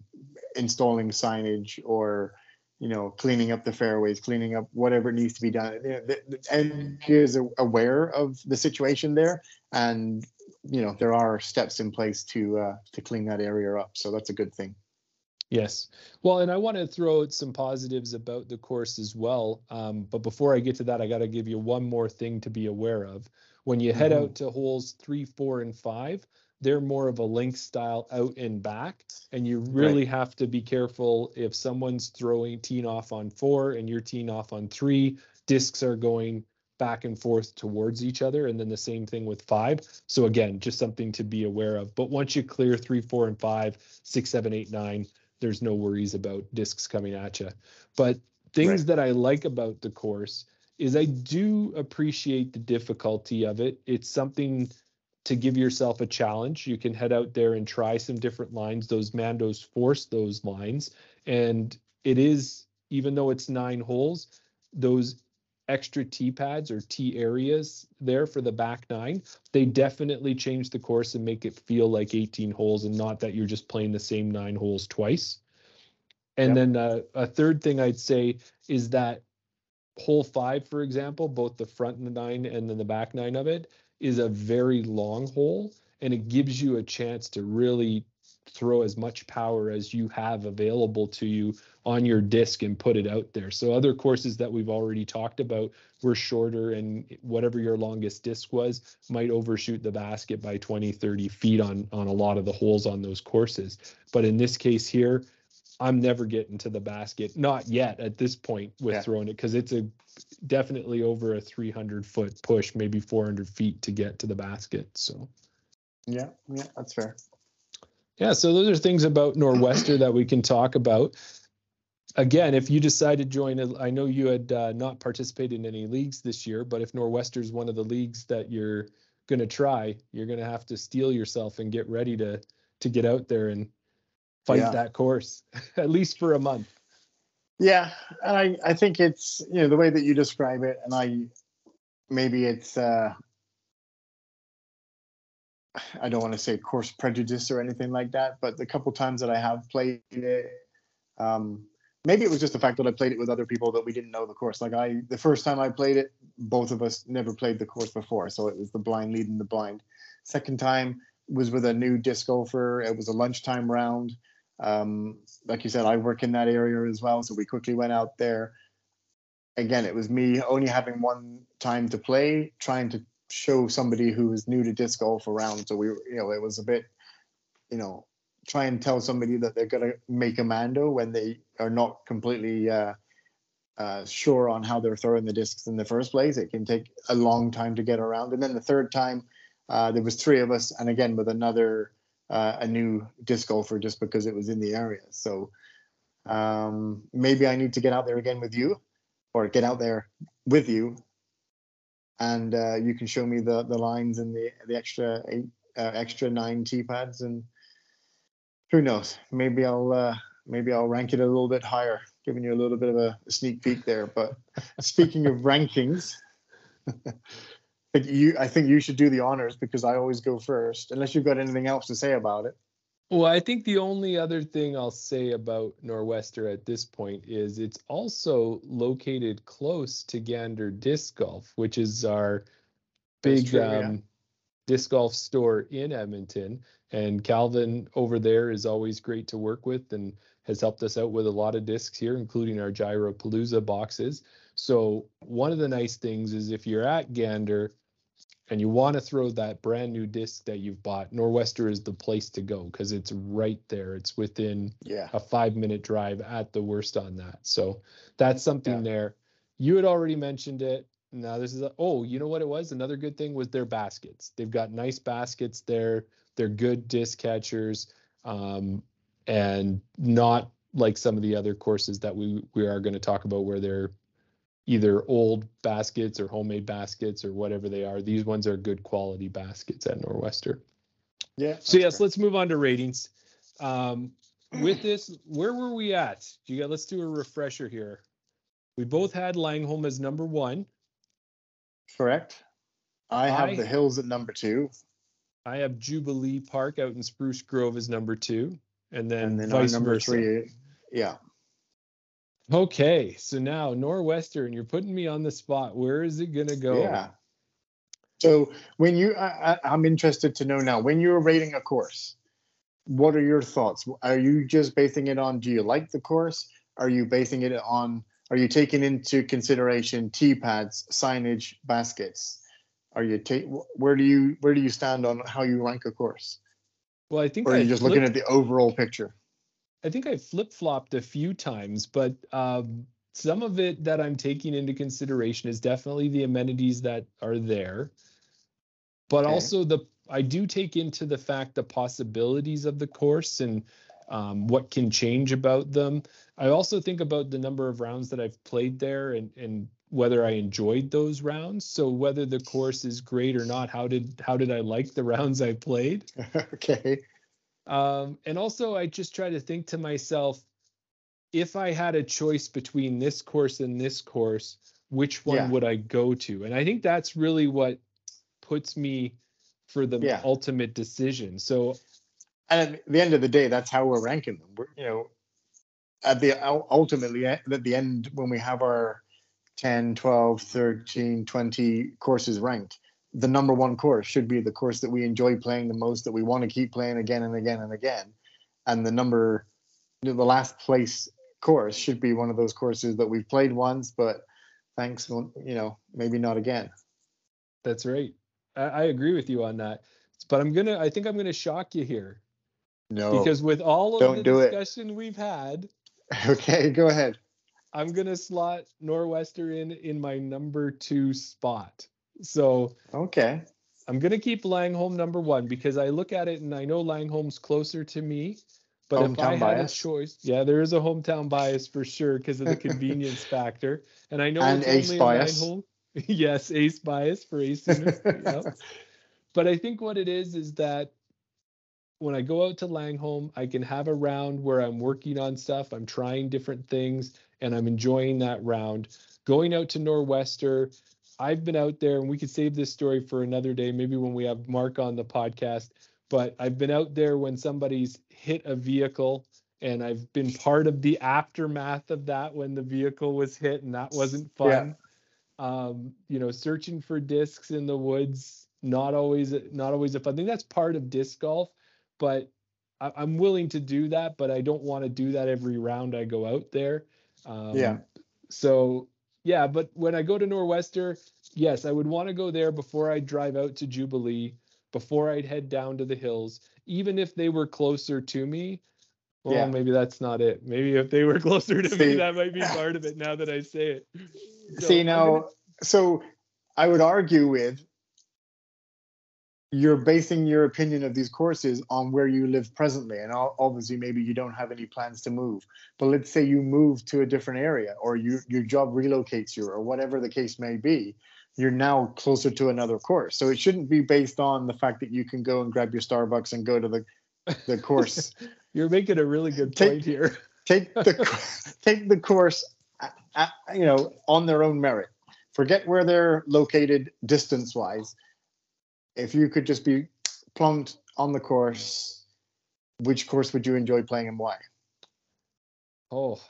installing signage or you know cleaning up the fairways, cleaning up whatever needs to be done. And he is aware of the situation there, and you know there are steps in place to uh, to clean that area up. So that's a good thing. Yes. Well, and I want to throw out some positives about the course as well. Um, but before I get to that, I got to give you one more thing to be aware of. When you head mm-hmm. out to holes three, four, and five, they're more of a link style out and back. And you really right. have to be careful if someone's throwing teeing off on four and you're teeing off on three, discs are going back and forth towards each other. And then the same thing with five. So again, just something to be aware of. But once you clear three, four, and five, six, seven, eight, nine, there's no worries about discs coming at you. But things right. that I like about the course is I do appreciate the difficulty of it. It's something to give yourself a challenge. You can head out there and try some different lines. Those Mandos force those lines. And it is, even though it's nine holes, those extra tee pads or tee areas there for the back nine, they definitely change the course and make it feel like 18 holes and not that you're just playing the same nine holes twice. And yep. then uh, a third thing I'd say is that hole five, for example, both the front nine and then the back nine of it is a very long hole and it gives you a chance to really throw as much power as you have available to you on your disc and put it out there. So other courses that we've already talked about were shorter and whatever your longest disc was might overshoot the basket by 20, 30 feet on on a lot of the holes on those courses. But in this case here, I'm never getting to the basket, not yet at this point with yeah. throwing it because it's a definitely over a 300 foot push, maybe 400 feet to get to the basket. So, yeah, yeah, that's fair. Yeah, so those are things about Norwester that we can talk about. Again, if you decide to join, I know you had uh, not participated in any leagues this year, but if Norwester is one of the leagues that you're going to try, you're going to have to steel yourself and get ready to to get out there and fight yeah. that course at least for a month. Yeah, and I I think it's you know the way that you describe it, and I maybe it's uh I don't want to say course prejudice or anything like that, but the couple times that I have played it, um, maybe it was just the fact that I played it with other people that we didn't know the course. Like I, the first time I played it, both of us never played the course before, so it was the blind leading the blind. Second time was with a new disc golfer. It was a lunchtime round. Um, like you said, I work in that area as well, so we quickly went out there. Again, it was me only having one time to play, trying to show somebody who is new to disc golf around. So we, you know, it was a bit, you know, try and tell somebody that they're going to make a Mando when they are not completely uh, uh, sure on how they're throwing the discs in the first place. It can take a long time to get around. And then the third time, uh, there was three of us, and again with another uh, a new disc golfer, just because it was in the area. So um, maybe I need to get out there again with you, or get out there with you. And uh, you can show me the the lines and the the extra eight uh, extra nine tee pads and who knows? Maybe i'll uh, maybe i'll rank it a little bit higher giving you a little bit of a, a sneak peek there. But speaking of rankings you i think you should do the honors because i always go first unless you've got anything else to say about it well, I think the only other thing I'll say about Norwester at this point is it's also located close to Gander Disc Golf, which is our big true, um, yeah. disc golf store in Edmonton. And Calvin over there is always great to work with and has helped us out with a lot of discs here, including our Gyro Gyropalooza boxes. So one of the nice things is if you're at Gander, and you want to throw that brand new disc that you've bought, Norwester is the place to go because it's right there. It's within yeah. a five minute drive at the worst on that. So that's something yeah. there. You had already mentioned it. Now this is a, oh, you know what it was? Another good thing was their baskets. They've got nice baskets there. They're good disc catchers, um, and not like some of the other courses that we we are going to talk about where they're either old baskets or homemade baskets or whatever they are. These ones are good quality baskets at Norwester. Yeah. So yes, let's move on to ratings. Um, with this, where were we at? You got. Let's do a refresher here. We both had Langholm as number one. Correct. I have I, the Hills at number two. I have Jubilee Park out in Spruce Grove as number two, and then, and then vice number versa. three. Yeah. Okay, so now Nor'Western, you're putting me on the spot. Where is it gonna go? Yeah. So when you, I, I'm interested to know now. When you're rating a course, what are your thoughts? Are you just basing it on? Do you like the course? Are you basing it on? Are you taking into consideration tee pads, signage, baskets? Are you take? Where do you where do you stand on how you rank a course? Well, I think or are I you just looking at the overall picture? I think I flip flopped a few times, but um, some of it that I'm taking into consideration is definitely the amenities that are there, but Okay. also the I do take into the fact the possibilities of the course and um, what can change about them. I also think about the number of rounds that I've played there and and whether I enjoyed those rounds. So whether the course is great or not, how did how did I like the rounds I played? okay. Um, and also, I just try to think to myself, if I had a choice between this course and this course, which one Yeah. would I go to? And I think that's really what puts me for the Yeah. ultimate decision. So, And at the end of the day, that's how we're ranking them. We're, you know, at the ultimately at the end when we have our 10, 12, 13, 20 courses ranked, the number one course should be the course that we enjoy playing the most, that we want to keep playing again and again and again. And the number, the last place course should be one of those courses that we've played once, but thanks, you know, maybe not again. that's right. I, I agree with you on that. But I'm gonna, I think I'm gonna shock you here No. because with all of Don't the do it. discussion we've had, okay, go ahead. I'm gonna slot Norwester in in my number two spot. So Okay. I'm gonna keep Langholm number one because I look at it and I know Langholm's closer to me. But if I Hometown had bias. a choice, yeah, there is a hometown bias for sure because of the convenience factor. And I know And it's only bias. Langholm. yes, ace bias for ace yep. But I think what it is is that when I go out to Langholm, I can have a round where I'm working on stuff, I'm trying different things, and I'm enjoying that round. Going out to Norwester, I've been out there, and we could save this story for another day, maybe when we have Mark on the podcast. But I've been out there when somebody's hit a vehicle, and I've been part of the aftermath of that when the vehicle was hit, and that wasn't fun. Um, you know, searching for discs in the woods, not always, not always a fun thing. That's part of disc golf, but I, I'm willing to do that, but I don't want to do that every round I go out there. Um, Yeah. So yeah, but when I go to Norwester, yes, I would want to go there before I drive out to Jubilee, before I'd head down to the hills, even if they were closer to me. Well, Yeah. maybe that's not it. Maybe if they were closer to me, that might be part of it now that I say it. So See now, gonna- so I would argue with you're basing your opinion of these courses on where you live presently, and obviously maybe you don't have any plans to move. But let's say you move to a different area, or you, your job relocates you, or whatever the case may be. You're now closer to another course, so it shouldn't be based on the fact that you can go and grab your Starbucks and go to the the course You're making a really good Take- point here. take the take the course you know on their own merit forget where they're located distance wise if you could just be plumped on the course which course would you enjoy playing and why Oh,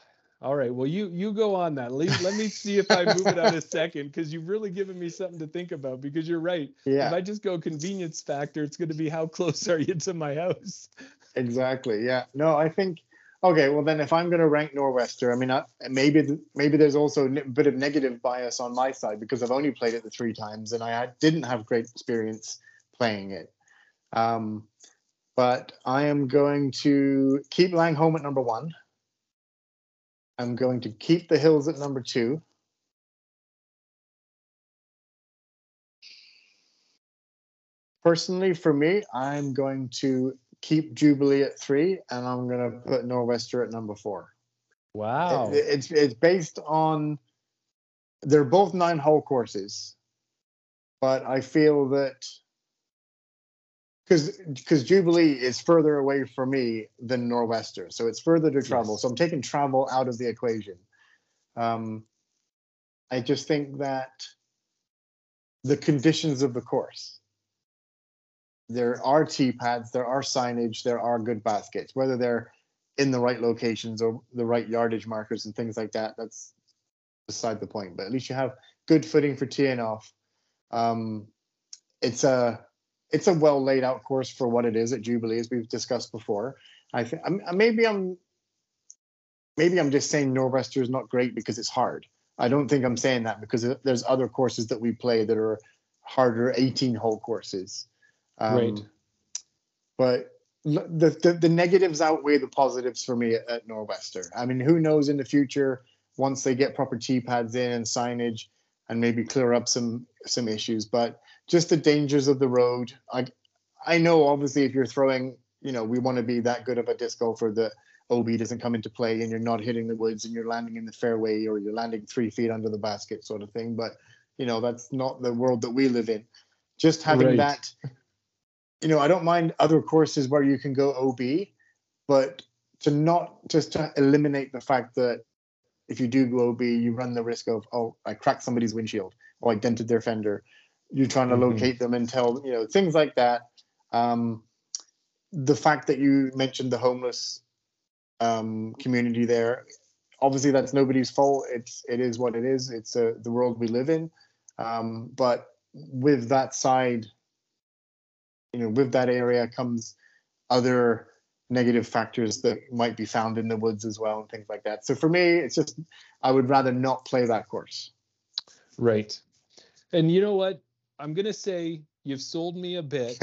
all right. Well, you you go on that. Let, let me see if I move it out a second because you've really given me something to think about. Because you're right. Yeah. If I just go convenience factor, it's going to be how close are you to my house? exactly yeah no i think okay well then if i'm going to rank norwester i mean I, maybe maybe there's also a bit of negative bias on my side because i've only played it the three times and i didn't have great experience playing it. Um, but i am going to keep langholm at number one. I'm going to keep the hills at number two. Personally for me i'm going to keep Jubilee at three, and I'm gonna put Norwester at number four. Wow. It- it's it's based on they're both nine hole courses, but I feel that because because Jubilee is further away from me than Norwester, so it's further to travel. Yes. So I'm taking travel out of the equation. Um, I just think that the conditions of the course. There are tee pads, there are signage, there are good baskets. Whether they're in the right locations or the right yardage markers and things like that, that's beside the point. But at least you have good footing for teeing off. Um, it's a it's a well laid out course for what it is at Jubilee, as we've discussed before. I think maybe I'm maybe I'm just saying Norwester is not great because it's hard. I don't think I'm saying that because there's other courses that we play that are harder 18 hole courses. Um, Right. But the, the the negatives outweigh the positives for me at, at Norwester. I mean, who knows in the future once they get proper T pads in and signage and maybe clear up some some issues. But just the dangers of the road. I I know obviously if you're throwing, you know, we want to be that good of a disc golfer that OB doesn't come into play and you're not hitting the woods and you're landing in the fairway or you're landing three feet under the basket sort of thing. But you know, that's not the world that we live in. Just having Right. that, you know, I don't mind other courses where you can go OB, but to not just to eliminate the fact that if you do go OB, you run the risk of, oh, I cracked somebody's windshield or I dented their fender. You're trying to Mhm. locate them and tell, you know, things like that. Um, the fact that you mentioned the homeless um, community there, obviously that's nobody's fault. It's it is what it is. It's uh, the world we live in. Um, but with that side, you know, with that area comes other negative factors that might be found in the woods as well and things like that. So for me, it's just I would rather not play that course. Right. And you know what? I'm gonna say you've sold me a bit.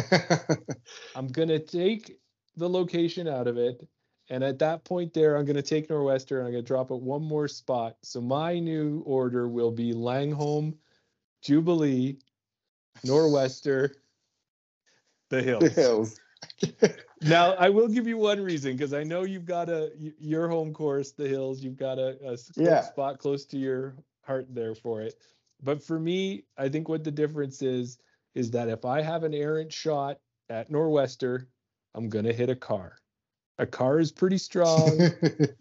I'm gonna take the location out of it. And at that point there, I'm gonna take Norwester and I'm gonna drop it one more spot. So my new order will be Langholm, Jubilee, Norwester, the Hills. the hills. Now I will give you one reason because I know you've got a your home course, the hills. You've got a, close Yeah. spot close to your heart there for it. But for me, I think what the difference is is that if I have an errant shot at Norwester, I'm gonna hit a car. A car is pretty strong.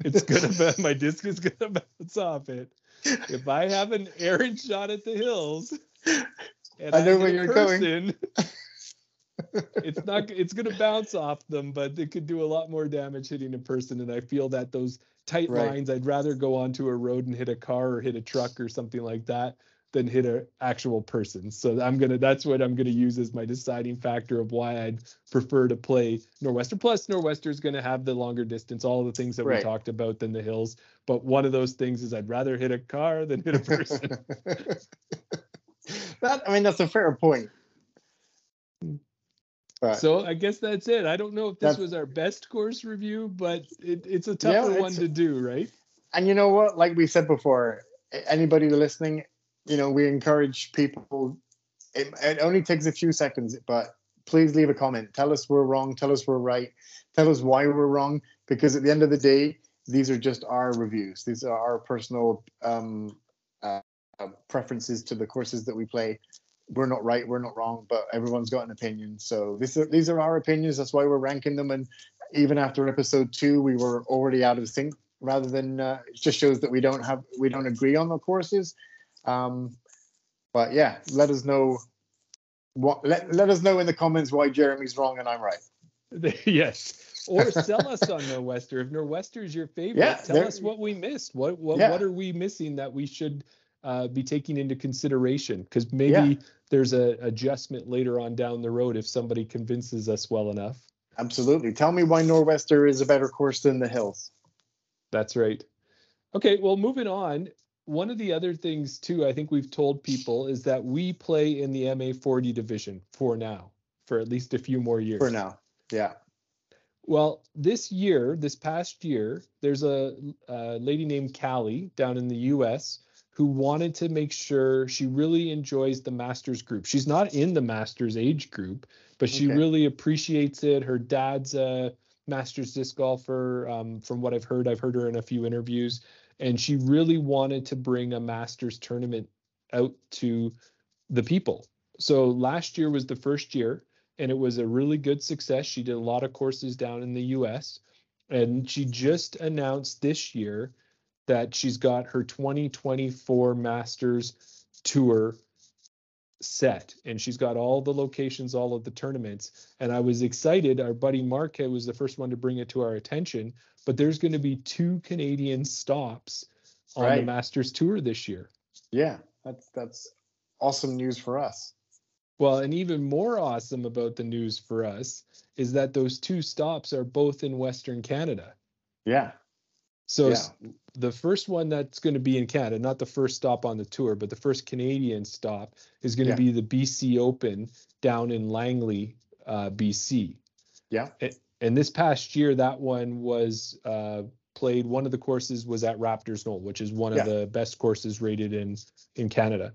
it's gonna ba- my disc is gonna bounce off it. If I have an errant shot at the hills, and I know hit where a you're going. It's not it's going to bounce off them but it could do a lot more damage hitting a person and i feel that those tight Right. lines i'd rather go onto a road and hit a car or hit a truck or something like that than hit an actual person. So i'm going to that's what i'm going to use as my deciding factor of why i'd prefer to play norwester. Plus norwester is going to have the longer distance all the things that we talked about than the hills but one of those things is i'd rather hit a car than hit a person. That I mean that's a fair point. Hmm. But So I guess that's it. I don't know if this That's- was our best course review, but it, it's a Yeah, tougher one to do, right? and you know what? Like we said before, anybody listening, you know, we encourage people. It, it only takes a few seconds, but please leave a comment. Tell us we're wrong. Tell us we're right. Tell us why we're wrong. Because at the end of the day, these are just our reviews. These are our personal um, uh, preferences to the courses that we play. We're not right. We're not wrong. But everyone's got an opinion. So these are these are our opinions. That's why we're ranking them. And even after episode two, we were already out of sync rather than uh, it just shows that we don't have we don't agree on the courses um but yeah let us know what let, let us know in the comments why jeremy's wrong and i'm right yes. Or sell us on Norwester. If Norwester is your favorite, Yeah, tell us what we missed. What what Yeah. what are we missing that we should uh, be taking into consideration? Because maybe Yeah. there's a adjustment later on down the road if somebody convinces us well enough. absolutely tell me why norwester is a better course than the hills That's right. Okay, well, moving on. One of the other things too, I think we've told people is that we play in the MA 40 division for now, for at least a few more years. for now yeah Well, this year, this past year, there's a, a lady named Callie down in the US who wanted to make sure she really enjoys the Masters group. She's not in the Masters age group, but she Okay. really appreciates it. Her dad's a Masters disc golfer. Um, from what I've heard, I've heard her in a few interviews, and she really wanted to bring a Masters tournament out to the people. So last year was the first year and it was a really good success. She did a lot of courses down in the US and she just announced this year that she's got her 2024 Masters tour set and she's got all the locations all of the tournaments. And i was excited. Our buddy mark was the first one to bring it to our attention but there's going to be two canadian stops on the masters tour this year. Yeah that's that's awesome news for us. Well, and even more awesome about the news for us is that those two stops are both in Western Canada. yeah. So yeah the first one that's going to be in Canada, not the first stop on the tour, but the first Canadian stop is going to Yeah. be the BC Open down in Langley, uh, BC. Yeah. A- And this past year, that one was uh, played. One of the courses was at Raptors Knoll, which is one Yeah. of the best courses rated in in Canada.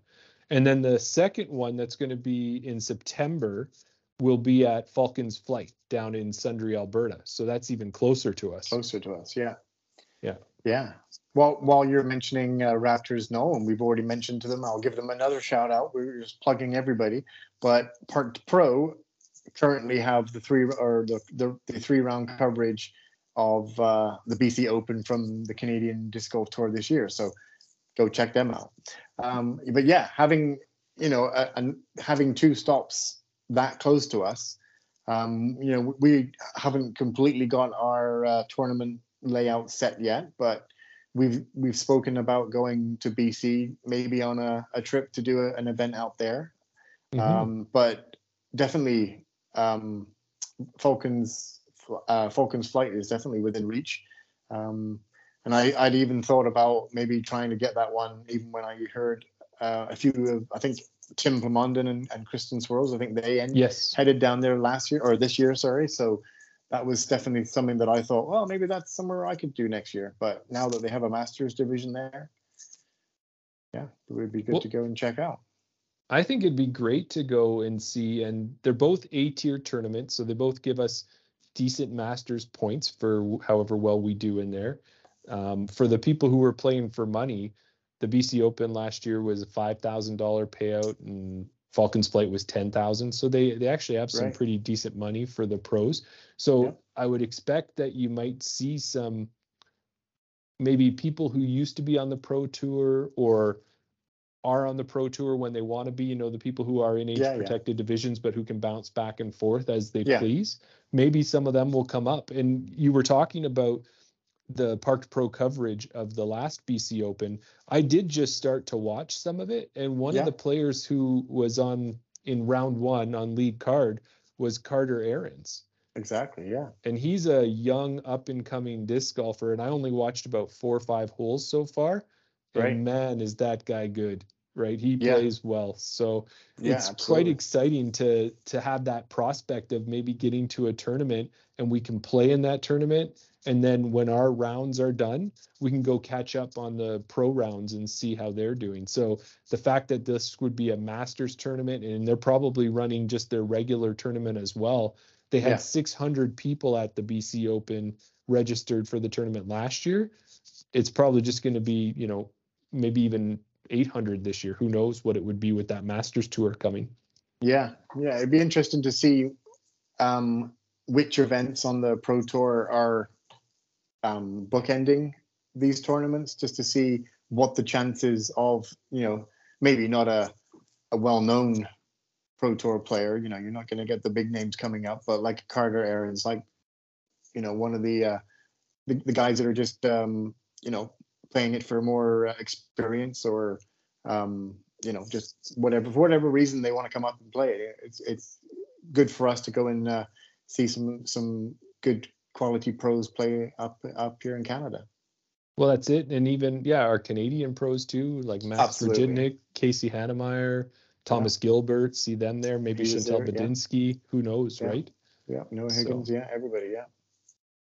And then the second one that's going to be in September will be at Falcons Flight down in Sundre, Alberta. So that's even closer to us. closer to us. Yeah. Yeah. Yeah. Well, while you're mentioning uh, Raptors Knoll, and we've already mentioned to them, I'll give them another shout out. We're just plugging everybody, but Parked Pro currently have the three or the the, the three round coverage of uh, the BC Open from the Canadian Disc Golf Tour this year. So go check them out. Um, but yeah, having you know, and having two stops that close to us, um, you know, we haven't completely got our uh, tournament layout set yet, but we've we've spoken about going to BC maybe on a, a trip to do a, an event out there. Mhm. Um, but definitely, um, Falcons uh, Falcons flight is definitely within reach. Um, and I, I'd even thought about maybe trying to get that one, even when I heard uh, a few of, I think Tim Pomondon and, and Kristen Swirls, I think they en- yes. headed down there last year or this year, sorry. So that was definitely something that I thought, well, maybe that's somewhere I could do next year. But now that they have a Masters division there, yeah, it would be good Well- to go and check out. I think it'd be great to go and see, and they're both A tier tournaments, so they both give us decent Masters points for however well we do in there. Um, for the people who were playing for money, the BC Open last year was a five thousand dollar payout, and Falcons Flight was ten thousand. So they they actually have some Right. pretty decent money for the pros. So Yep. I would expect that you might see some maybe people who used to be on the pro tour or are on the pro tour when they want to be, you know, the people who are in age Yeah, yeah. protected divisions but who can bounce back and forth as they Yeah. please. Maybe some of them will come up. And you were talking about the Parked Pro coverage of the last BC Open. I did just start to watch some of it, and one Yeah. of the players who was on in round one on lead card was Carter Aarons Exactly. Yeah. and he's a young up and coming disc golfer and i only watched about four or five holes so far and Right. man is that guy good right he Yeah. plays well so Yeah. it's quite exciting to to have that prospect of maybe getting to a tournament and we can play in that tournament and then when our rounds are done we can go catch up on the pro rounds and see how they're doing so the fact that this would be a masters tournament and they're probably running just their regular tournament as well they had Yeah. 600 people at the BC Open registered for the tournament last year it's probably just going to be you know maybe even 800 this year who knows what it would be with that masters tour coming Yeah. Yeah. It'd be interesting to see um, which events on the Pro Tour are um, bookending these tournaments, just to see what the chances of, you know, maybe not a, a well known Pro Tour player, you know, you're not going to get the big names coming up, but like Carter Aarons, like, you know, one of the, uh, the, the guys that are just, um, you know, playing it for more experience or, um, you know, just whatever for whatever reason they want to come up and play it. It's it's good for us to go and uh, see some some good quality pros play up up here in Canada. well that's it and even yeah our canadian pros too like max. Virginic, casey hannemeyer thomas gilbert see them there maybe He chantel there, yeah. budinsky who knows Yeah. right Yeah, Noah So- Higgins, yeah, everybody, yeah.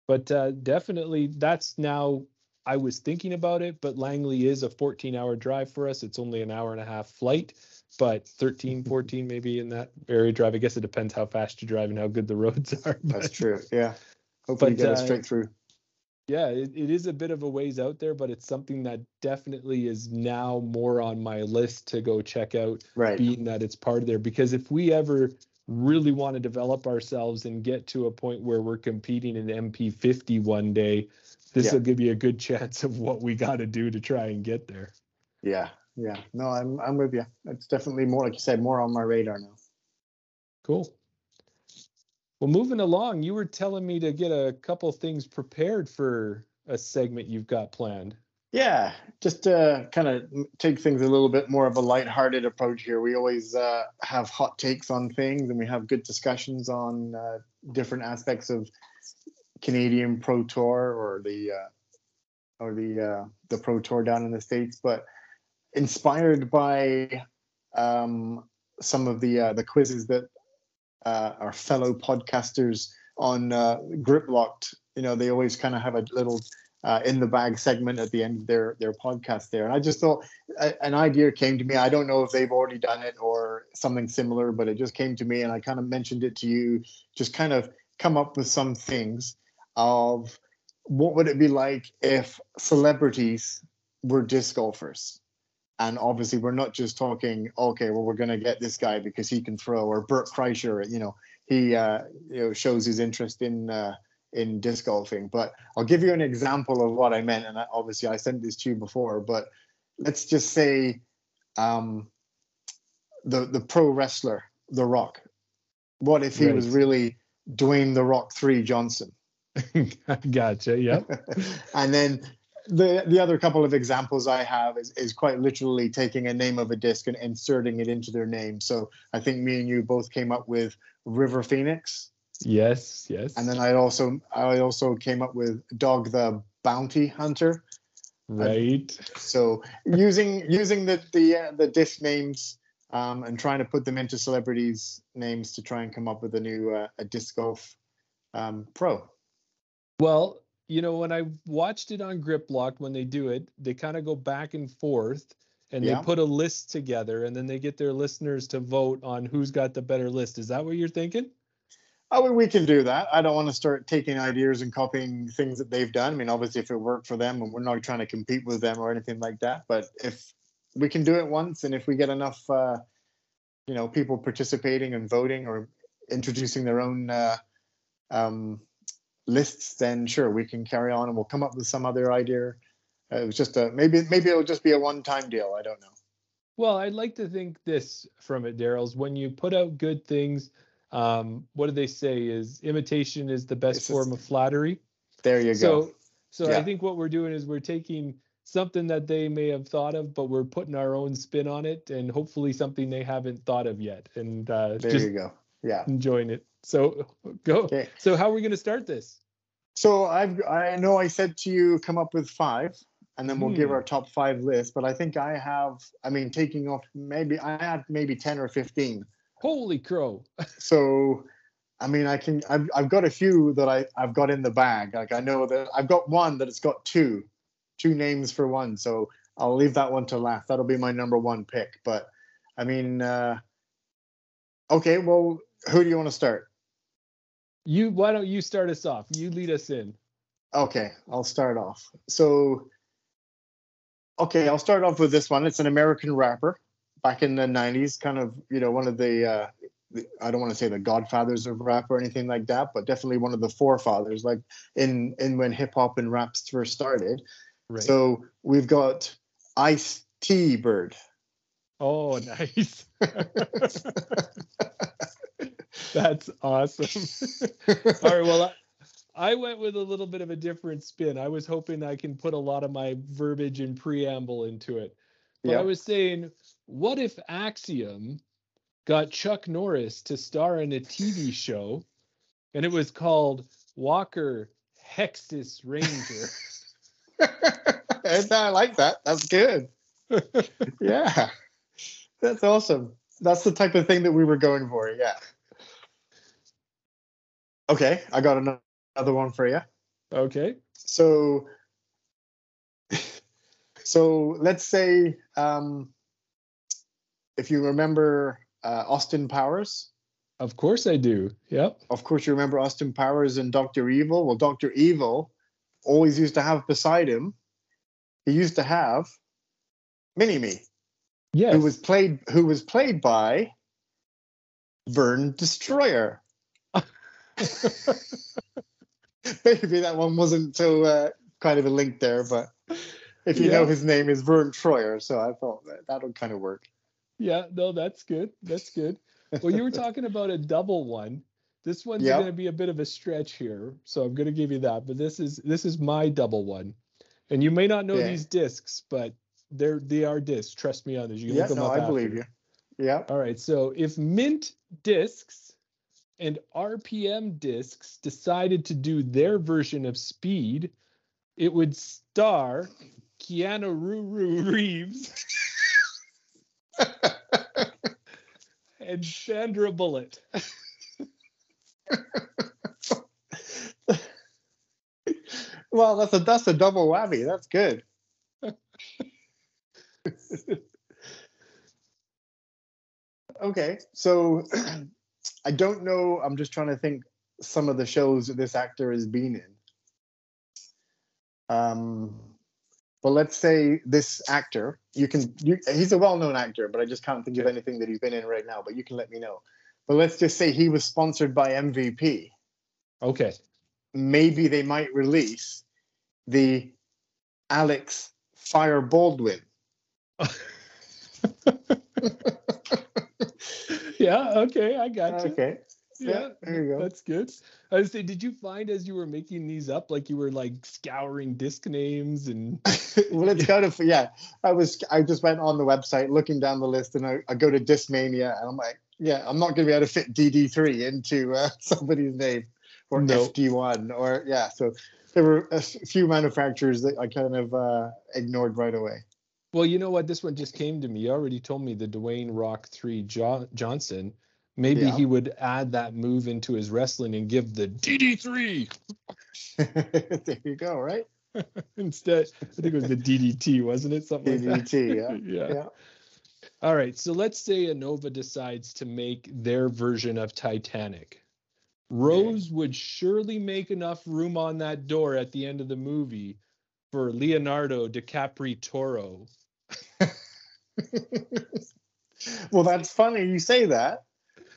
but uh, definitely that's now i was thinking about it but langley is a 14 hour drive for us it's only an hour and a half flight but 13 14 maybe in that area drive i guess it depends how fast you drive and how good the roads are That's true. Yeah. Hopefully, But, get uh, straight through. yeah it, it is a bit of a ways out there but it's something that definitely is now more on my list to go check out Right. being that it's part of there because if we ever really want to develop ourselves and get to a point where we're competing in mp50 one day this Yeah. will give you a good chance of what we got to do to try and get there Yeah. Yeah. No, I'm I'm with you. It's definitely more, like you said, more on my radar now. cool well moving along you were telling me to get a couple things prepared for a segment you've got planned Yeah, just to kind of take things a little bit more of a lighthearted approach here. We always uh, have hot takes on things, and we have good discussions on uh, different aspects of Canadian Pro Tour or the uh, or the uh, the Pro Tour down in the states. But inspired by um, some of the uh, the quizzes that uh, our fellow podcasters on uh, Grip Locked. You know, they always kind of have a little uh, in the bag segment at the end of their their podcast there. And I just thought a, an idea came to me. I don't know if they've already done it or something similar, but it just came to me, and I kind of mentioned it to you. Just kind of come up with some things of what would it be like if celebrities were disc golfers. And obviously, we're not just talking. Okay, well, we're going to get this guy because he can throw, or Bert Kreischer. You know, he uh, you know shows his interest in. Uh, in disc golfing. But I'll give you an example of what I meant. And I, obviously, I sent this to you before, but let's just say um, the the pro wrestler, The Rock. What if he right. was really Dwayne The Rock Three Johnson? gotcha. Yep. and then the the other couple of examples I have is, is quite literally taking a name of a disc and inserting it into their name. So I think me and you both came up with River Phoenix. Yes, yes. And then I also I also came up with Dog the Bounty Hunter. Right. so using using the the uh, the disc names um, and trying to put them into celebrities' names to try and come up with a new uh, a disc golf um, pro. Well, you know, when I watched it on Grip Lock, when they do it, they kind of go back and forth and yeah. they put a list together and then they get their listeners to vote on who's got the better list. Is that what you're thinking? Oh, we can do that. I don't want to start taking ideas and copying things that they've done. I mean, obviously, if it worked for them, and we're not trying to compete with them or anything like that. But if we can do it once, and if we get enough, uh, you know, people participating and voting or introducing their own uh, um, lists, then sure, we can carry on, and we'll come up with some other idea. Uh, it was just a maybe maybe it'll just be a one-time deal. I don't know. Well, I'd like to think this from it, Darryl's when you put out good things um, what do they say is imitation is the best it's form just, of flattery there you so, go so yeah. i think what we're doing is we're taking something that they may have thought of but we're putting our own spin on it and hopefully something they haven't thought of yet and uh, there you go yeah enjoying it so go okay. so how are we going to start this so i've i know i said to you come up with five and then we'll hmm. give our top five list but i think i have i mean taking off maybe i had maybe 10 or 15 Holy crow. so I mean, I can. I've, I've got a few that I I've got in the bag. Like I know that I've got one that it's got two, two names for one. So I'll leave that one to last. That'll be my number one pick. But I mean, uh, okay. Well, who do you want to start? You. Why don't you start us off? You lead us in. Okay, I'll start off. So, okay, I'll start off with this one. It's an American rapper back in the 90s kind of you know one of the, uh, the i don't want to say the godfathers of rap or anything like that but definitely one of the forefathers like in in when hip hop and raps first started right. so we've got ice t bird oh nice that's awesome all right well I, I went with a little bit of a different spin. I was hoping I can put a lot of my verbiage and preamble into it. But yep. I was saying what if Axiom got Chuck Norris to star in a TV show and it was called Walker Hexus Ranger? I like that. That's good. yeah. That's awesome. That's the type of thing that we were going for. Yeah. Okay, I got another one for you. Okay. So so let's say um, if you remember uh, Austin Powers. Of course I do. Yep. Of course you remember Austin Powers and Dr. Evil. Well, Dr. Evil always used to have beside him, he used to have Mini Me. Yes. Who was played who was played by Vern Destroyer. Maybe that one wasn't so uh, kind of a link there, but if you yeah. know his name is Vern Troyer, so I thought that that would kind of work. Yeah, no, that's good. That's good. Well, you were talking about a double one. This one's yep. going to be a bit of a stretch here, so I'm going to give you that. But this is this is my double one, and you may not know yeah. these discs, but they're they are discs. Trust me on this. You can yeah, look them no, up I after. believe you. Yeah. All right. So if Mint Discs and RPM Discs decided to do their version of Speed, it would star Keanu Ruru Reeves. and Sandra Bullock. well, that's a that's a double whammy. That's good. okay, so I don't know. I'm just trying to think some of the shows that this actor has been in. Um, but let's say this actor, you can, you, he's a well-known actor, but I just can't think of anything that he's been in right now. But you can let me know. But let's just say he was sponsored by MVP. Okay. Maybe they might release the Alex Fire Baldwin. yeah. Okay. I got you. Okay. Yeah, there you go. That's good. I was saying, did you find as you were making these up, like you were like scouring disc names and well, it's kind of yeah. I was I just went on the website looking down the list, and I, I go to Discmania, and I'm like, yeah, I'm not going to be able to fit DD3 into uh, somebody's name or No. FD1 or yeah. So there were a few manufacturers that I kind of uh, ignored right away. Well, you know what? This one just came to me. You already told me the Dwayne Rock 3 jo- Johnson. Maybe Yeah. he would add that move into his wrestling and give the DD3 there you go, right? instead. I think it was the DDT, wasn't it? Something like DDT, yeah. that. yeah. Yeah. All right. So let's say Innova decides to make their version of Titanic. Rose would surely make enough room on that door at the end of the movie for Leonardo DiCaprio Toro. well, that's funny you say that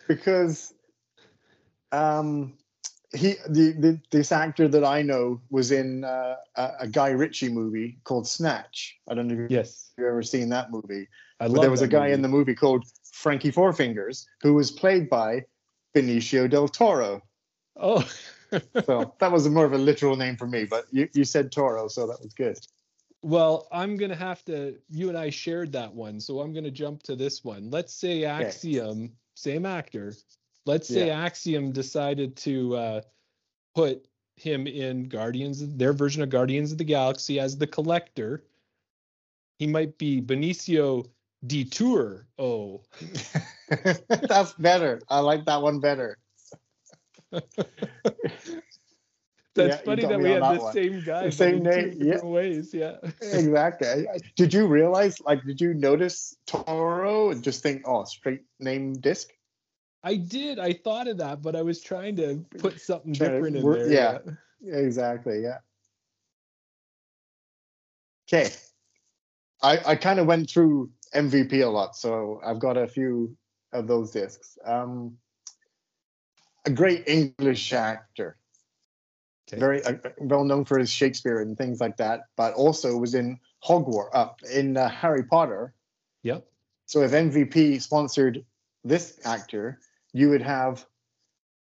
because um, he the, the this actor that I know was in uh, a, a Guy Ritchie movie called Snatch. I don't know if yes. you've ever seen that movie. I But love there was a guy movie. in the movie called Frankie Four Fingers who was played by Benicio del Toro. Oh. So that was more of a literal name for me, but you, you said Toro, so that was good. Well, I'm gonna have to. You and I shared that one, so I'm gonna jump to this one. Let's say Axiom, same actor. Let's say Axiom decided to uh, put him in Guardians, their version of Guardians of the Galaxy as the Collector. He might be Benicio Detour. Oh, That's better. I like that one better. that's Yeah, funny that we have the one. same guy, The same name, yeah. different ways. Yeah. exactly. Did you realize, like, did you notice Toro and just think, oh, straight name disc? I did. I thought of that, but I was trying to put something Trying to different in there. yeah. Exactly. Yeah. Okay. I, I kind of went through MVP a lot, so I've got a few of those discs. Um, a great English actor. Very uh, well known for his Shakespeare and things like that, but also was in Hogwarts, up in uh, Harry Potter. Yep. So if MVP sponsored this actor, you would have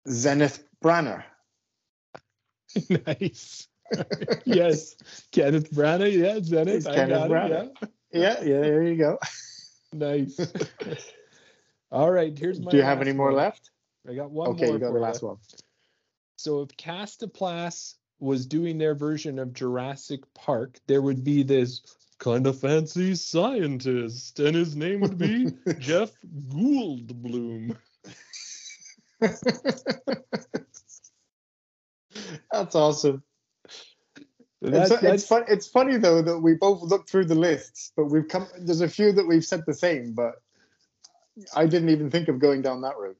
Zenith Branagh. nice. yes. Kenneth Branagh. Yeah, Zenith. It's I Kenneth got Branagh. it. Yeah, yeah, there you go. Nice. All right. Here's my. Do you have any more one. left? I got one Okay, more. you got the last one. So if Kastaplast was doing their version of Jurassic Park, there would be this kind of fancy scientist, and his name would be Jeff Gouldblum. That's awesome. That's, it's, that's it's fun. It's funny though that we both looked through the lists, but we've come. There's a few that we've said the same, but I didn't even think of going down that route.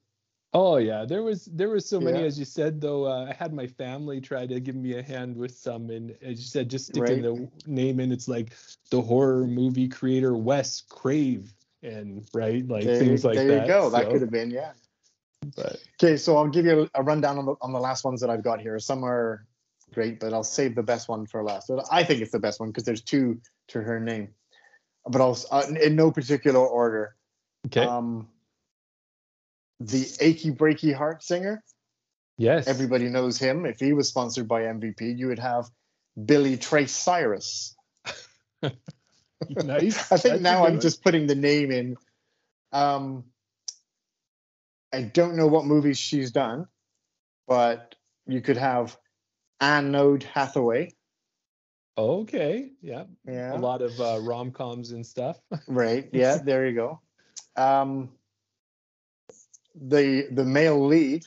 Oh yeah, there was there was so many Yeah. as you said though. Uh, I had my family try to give me a hand with some, and as you said, just sticking Right. the name in. It's like the horror movie creator Wes Crave, and right like There, things like there that. There you go. That could have been yeah. but- Okay, so I'll give you a, rundown on the on the last ones that I've got here. Some are great, but I'll save the best one for last. So I think it's the best one because there's two to her name, but I'll uh, in no particular order. okay. Um, the achy breaky heart singer. yes. Everybody knows him. If he was sponsored by MVP, you would have Billy Trace Cyrus. nice. I think That's now I'm one. just putting the name in. Um, I don't know what movies she's done, but you could have Anode Hathaway. okay. Yeah. Yeah. A lot of uh, rom coms and stuff. Right. Yeah. there you go. Um, the the male lead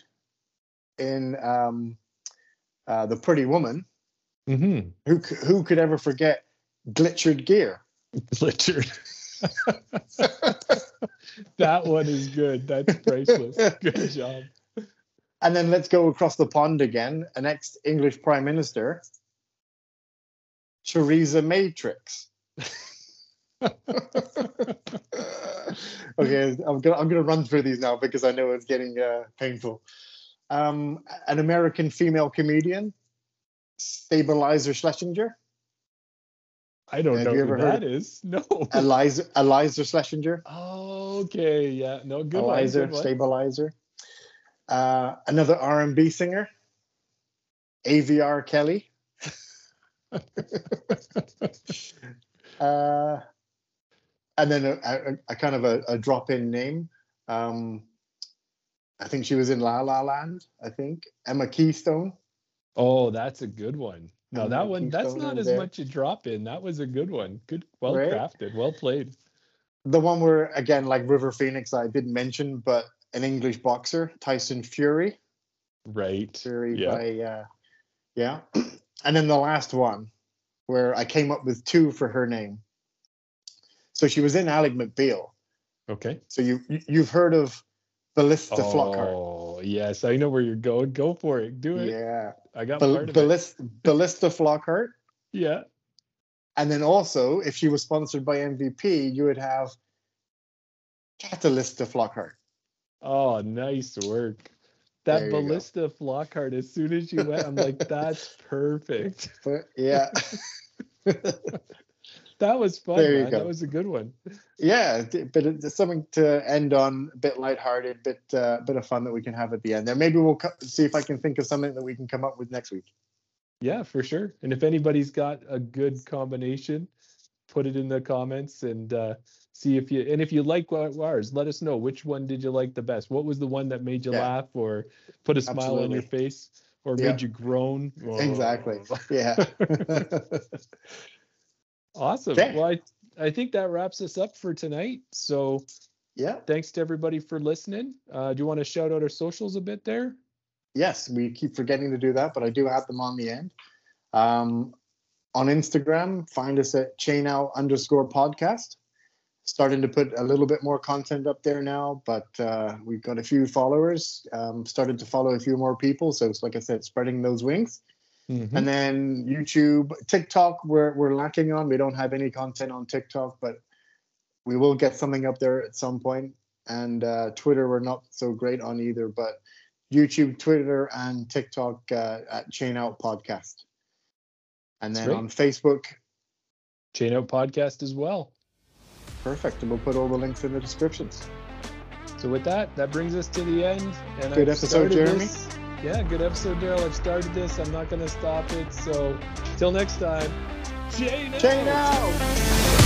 in um, uh, the Pretty Woman Mm-hmm. Who who could ever forget glitchered gear? Glitchered. that one is good. That's priceless. Good job. And then let's go across the pond again. An ex English Prime Minister, Theresa Matrix. okay, I'm gonna I'm gonna run through these now because I know it's getting uh, painful. Um, an American female comedian, Stabilizer Shlesinger, I don't Have know you who ever heard that is. No. Eliza Eliza Shlesinger, okay. Yeah. No. Good one. Eliza Good one. Stabilizer. Uh, another R&B singer, AVR Kelly. Uh, and then a, a, a kind of a, a drop-in name. Um, I think she was in La La Land. I think Emma Keystone. Oh, that's a good one. No, And that the one. That's not as there. much a drop in. That was a good one. Good. Well Right? crafted. Well played. The one where again, like River Phoenix, I didn't mention, but an English boxer, Tyson Fury. Right. Fury Yeah. by uh, yeah. And then the last one, where I came up with two for her name. So she was in Ally McBeal. Okay. So you you- you've heard of Ballista Flockhart. Oh yes, I know where you're going. Go for it. Do it. Yeah. I got Bal- part of it. Ballista, Ballista Flockhart. Yeah. And then also, if she was sponsored by MVP, you would have Catalysta Flockhart. Oh, nice work. That you go. ballista Flockhart. As soon as you went, I'm like, that's perfect. But yeah, That was fun. There you man. go. That was a good one. yeah, but it's something to end on, a bit lighthearted, bit uh, bit of fun that we can have at the end there. Maybe we'll co- see if I can think of something that we can come up with next week. Yeah, for sure. And if anybody's got a good combination, put it in the comments and uh, see if you and if you like what ours, let us know which one did you like the best. What was the one that made you Yeah. laugh or put a smile on your face or Yeah. made you groan? Exactly. Oh. Yeah. Awesome. Okay. Well, I, I think that wraps us up for tonight. So yeah. thanks to everybody for listening. Uh, do you want to shout out our socials a bit there? Yes, we keep forgetting to do that, but I do have them on the end. Um, on Instagram, find us at chain out underscore podcast. Starting to put a little bit more content up there now, but uh, we've got a few followers. Um, started to follow a few more people, so it's like I said, spreading those wings. Mhm. And then YouTube, TikTok, we're we're lacking on. We don't have any content on TikTok, but we will get something up there at some point. And uh, Twitter, we're not so great on either, but YouTube, Twitter, and TikTok uh, at Chain Out Podcast. And then on Facebook, Chain Out Podcast as well. perfect. And we'll put all the links in the descriptions. So with that, that brings us to the end. And Good I've episode, Jeremy. this- Yeah, good episode, Darryl. I've started this. I'm not going to stop it. So till next time, chain Chain out. Out!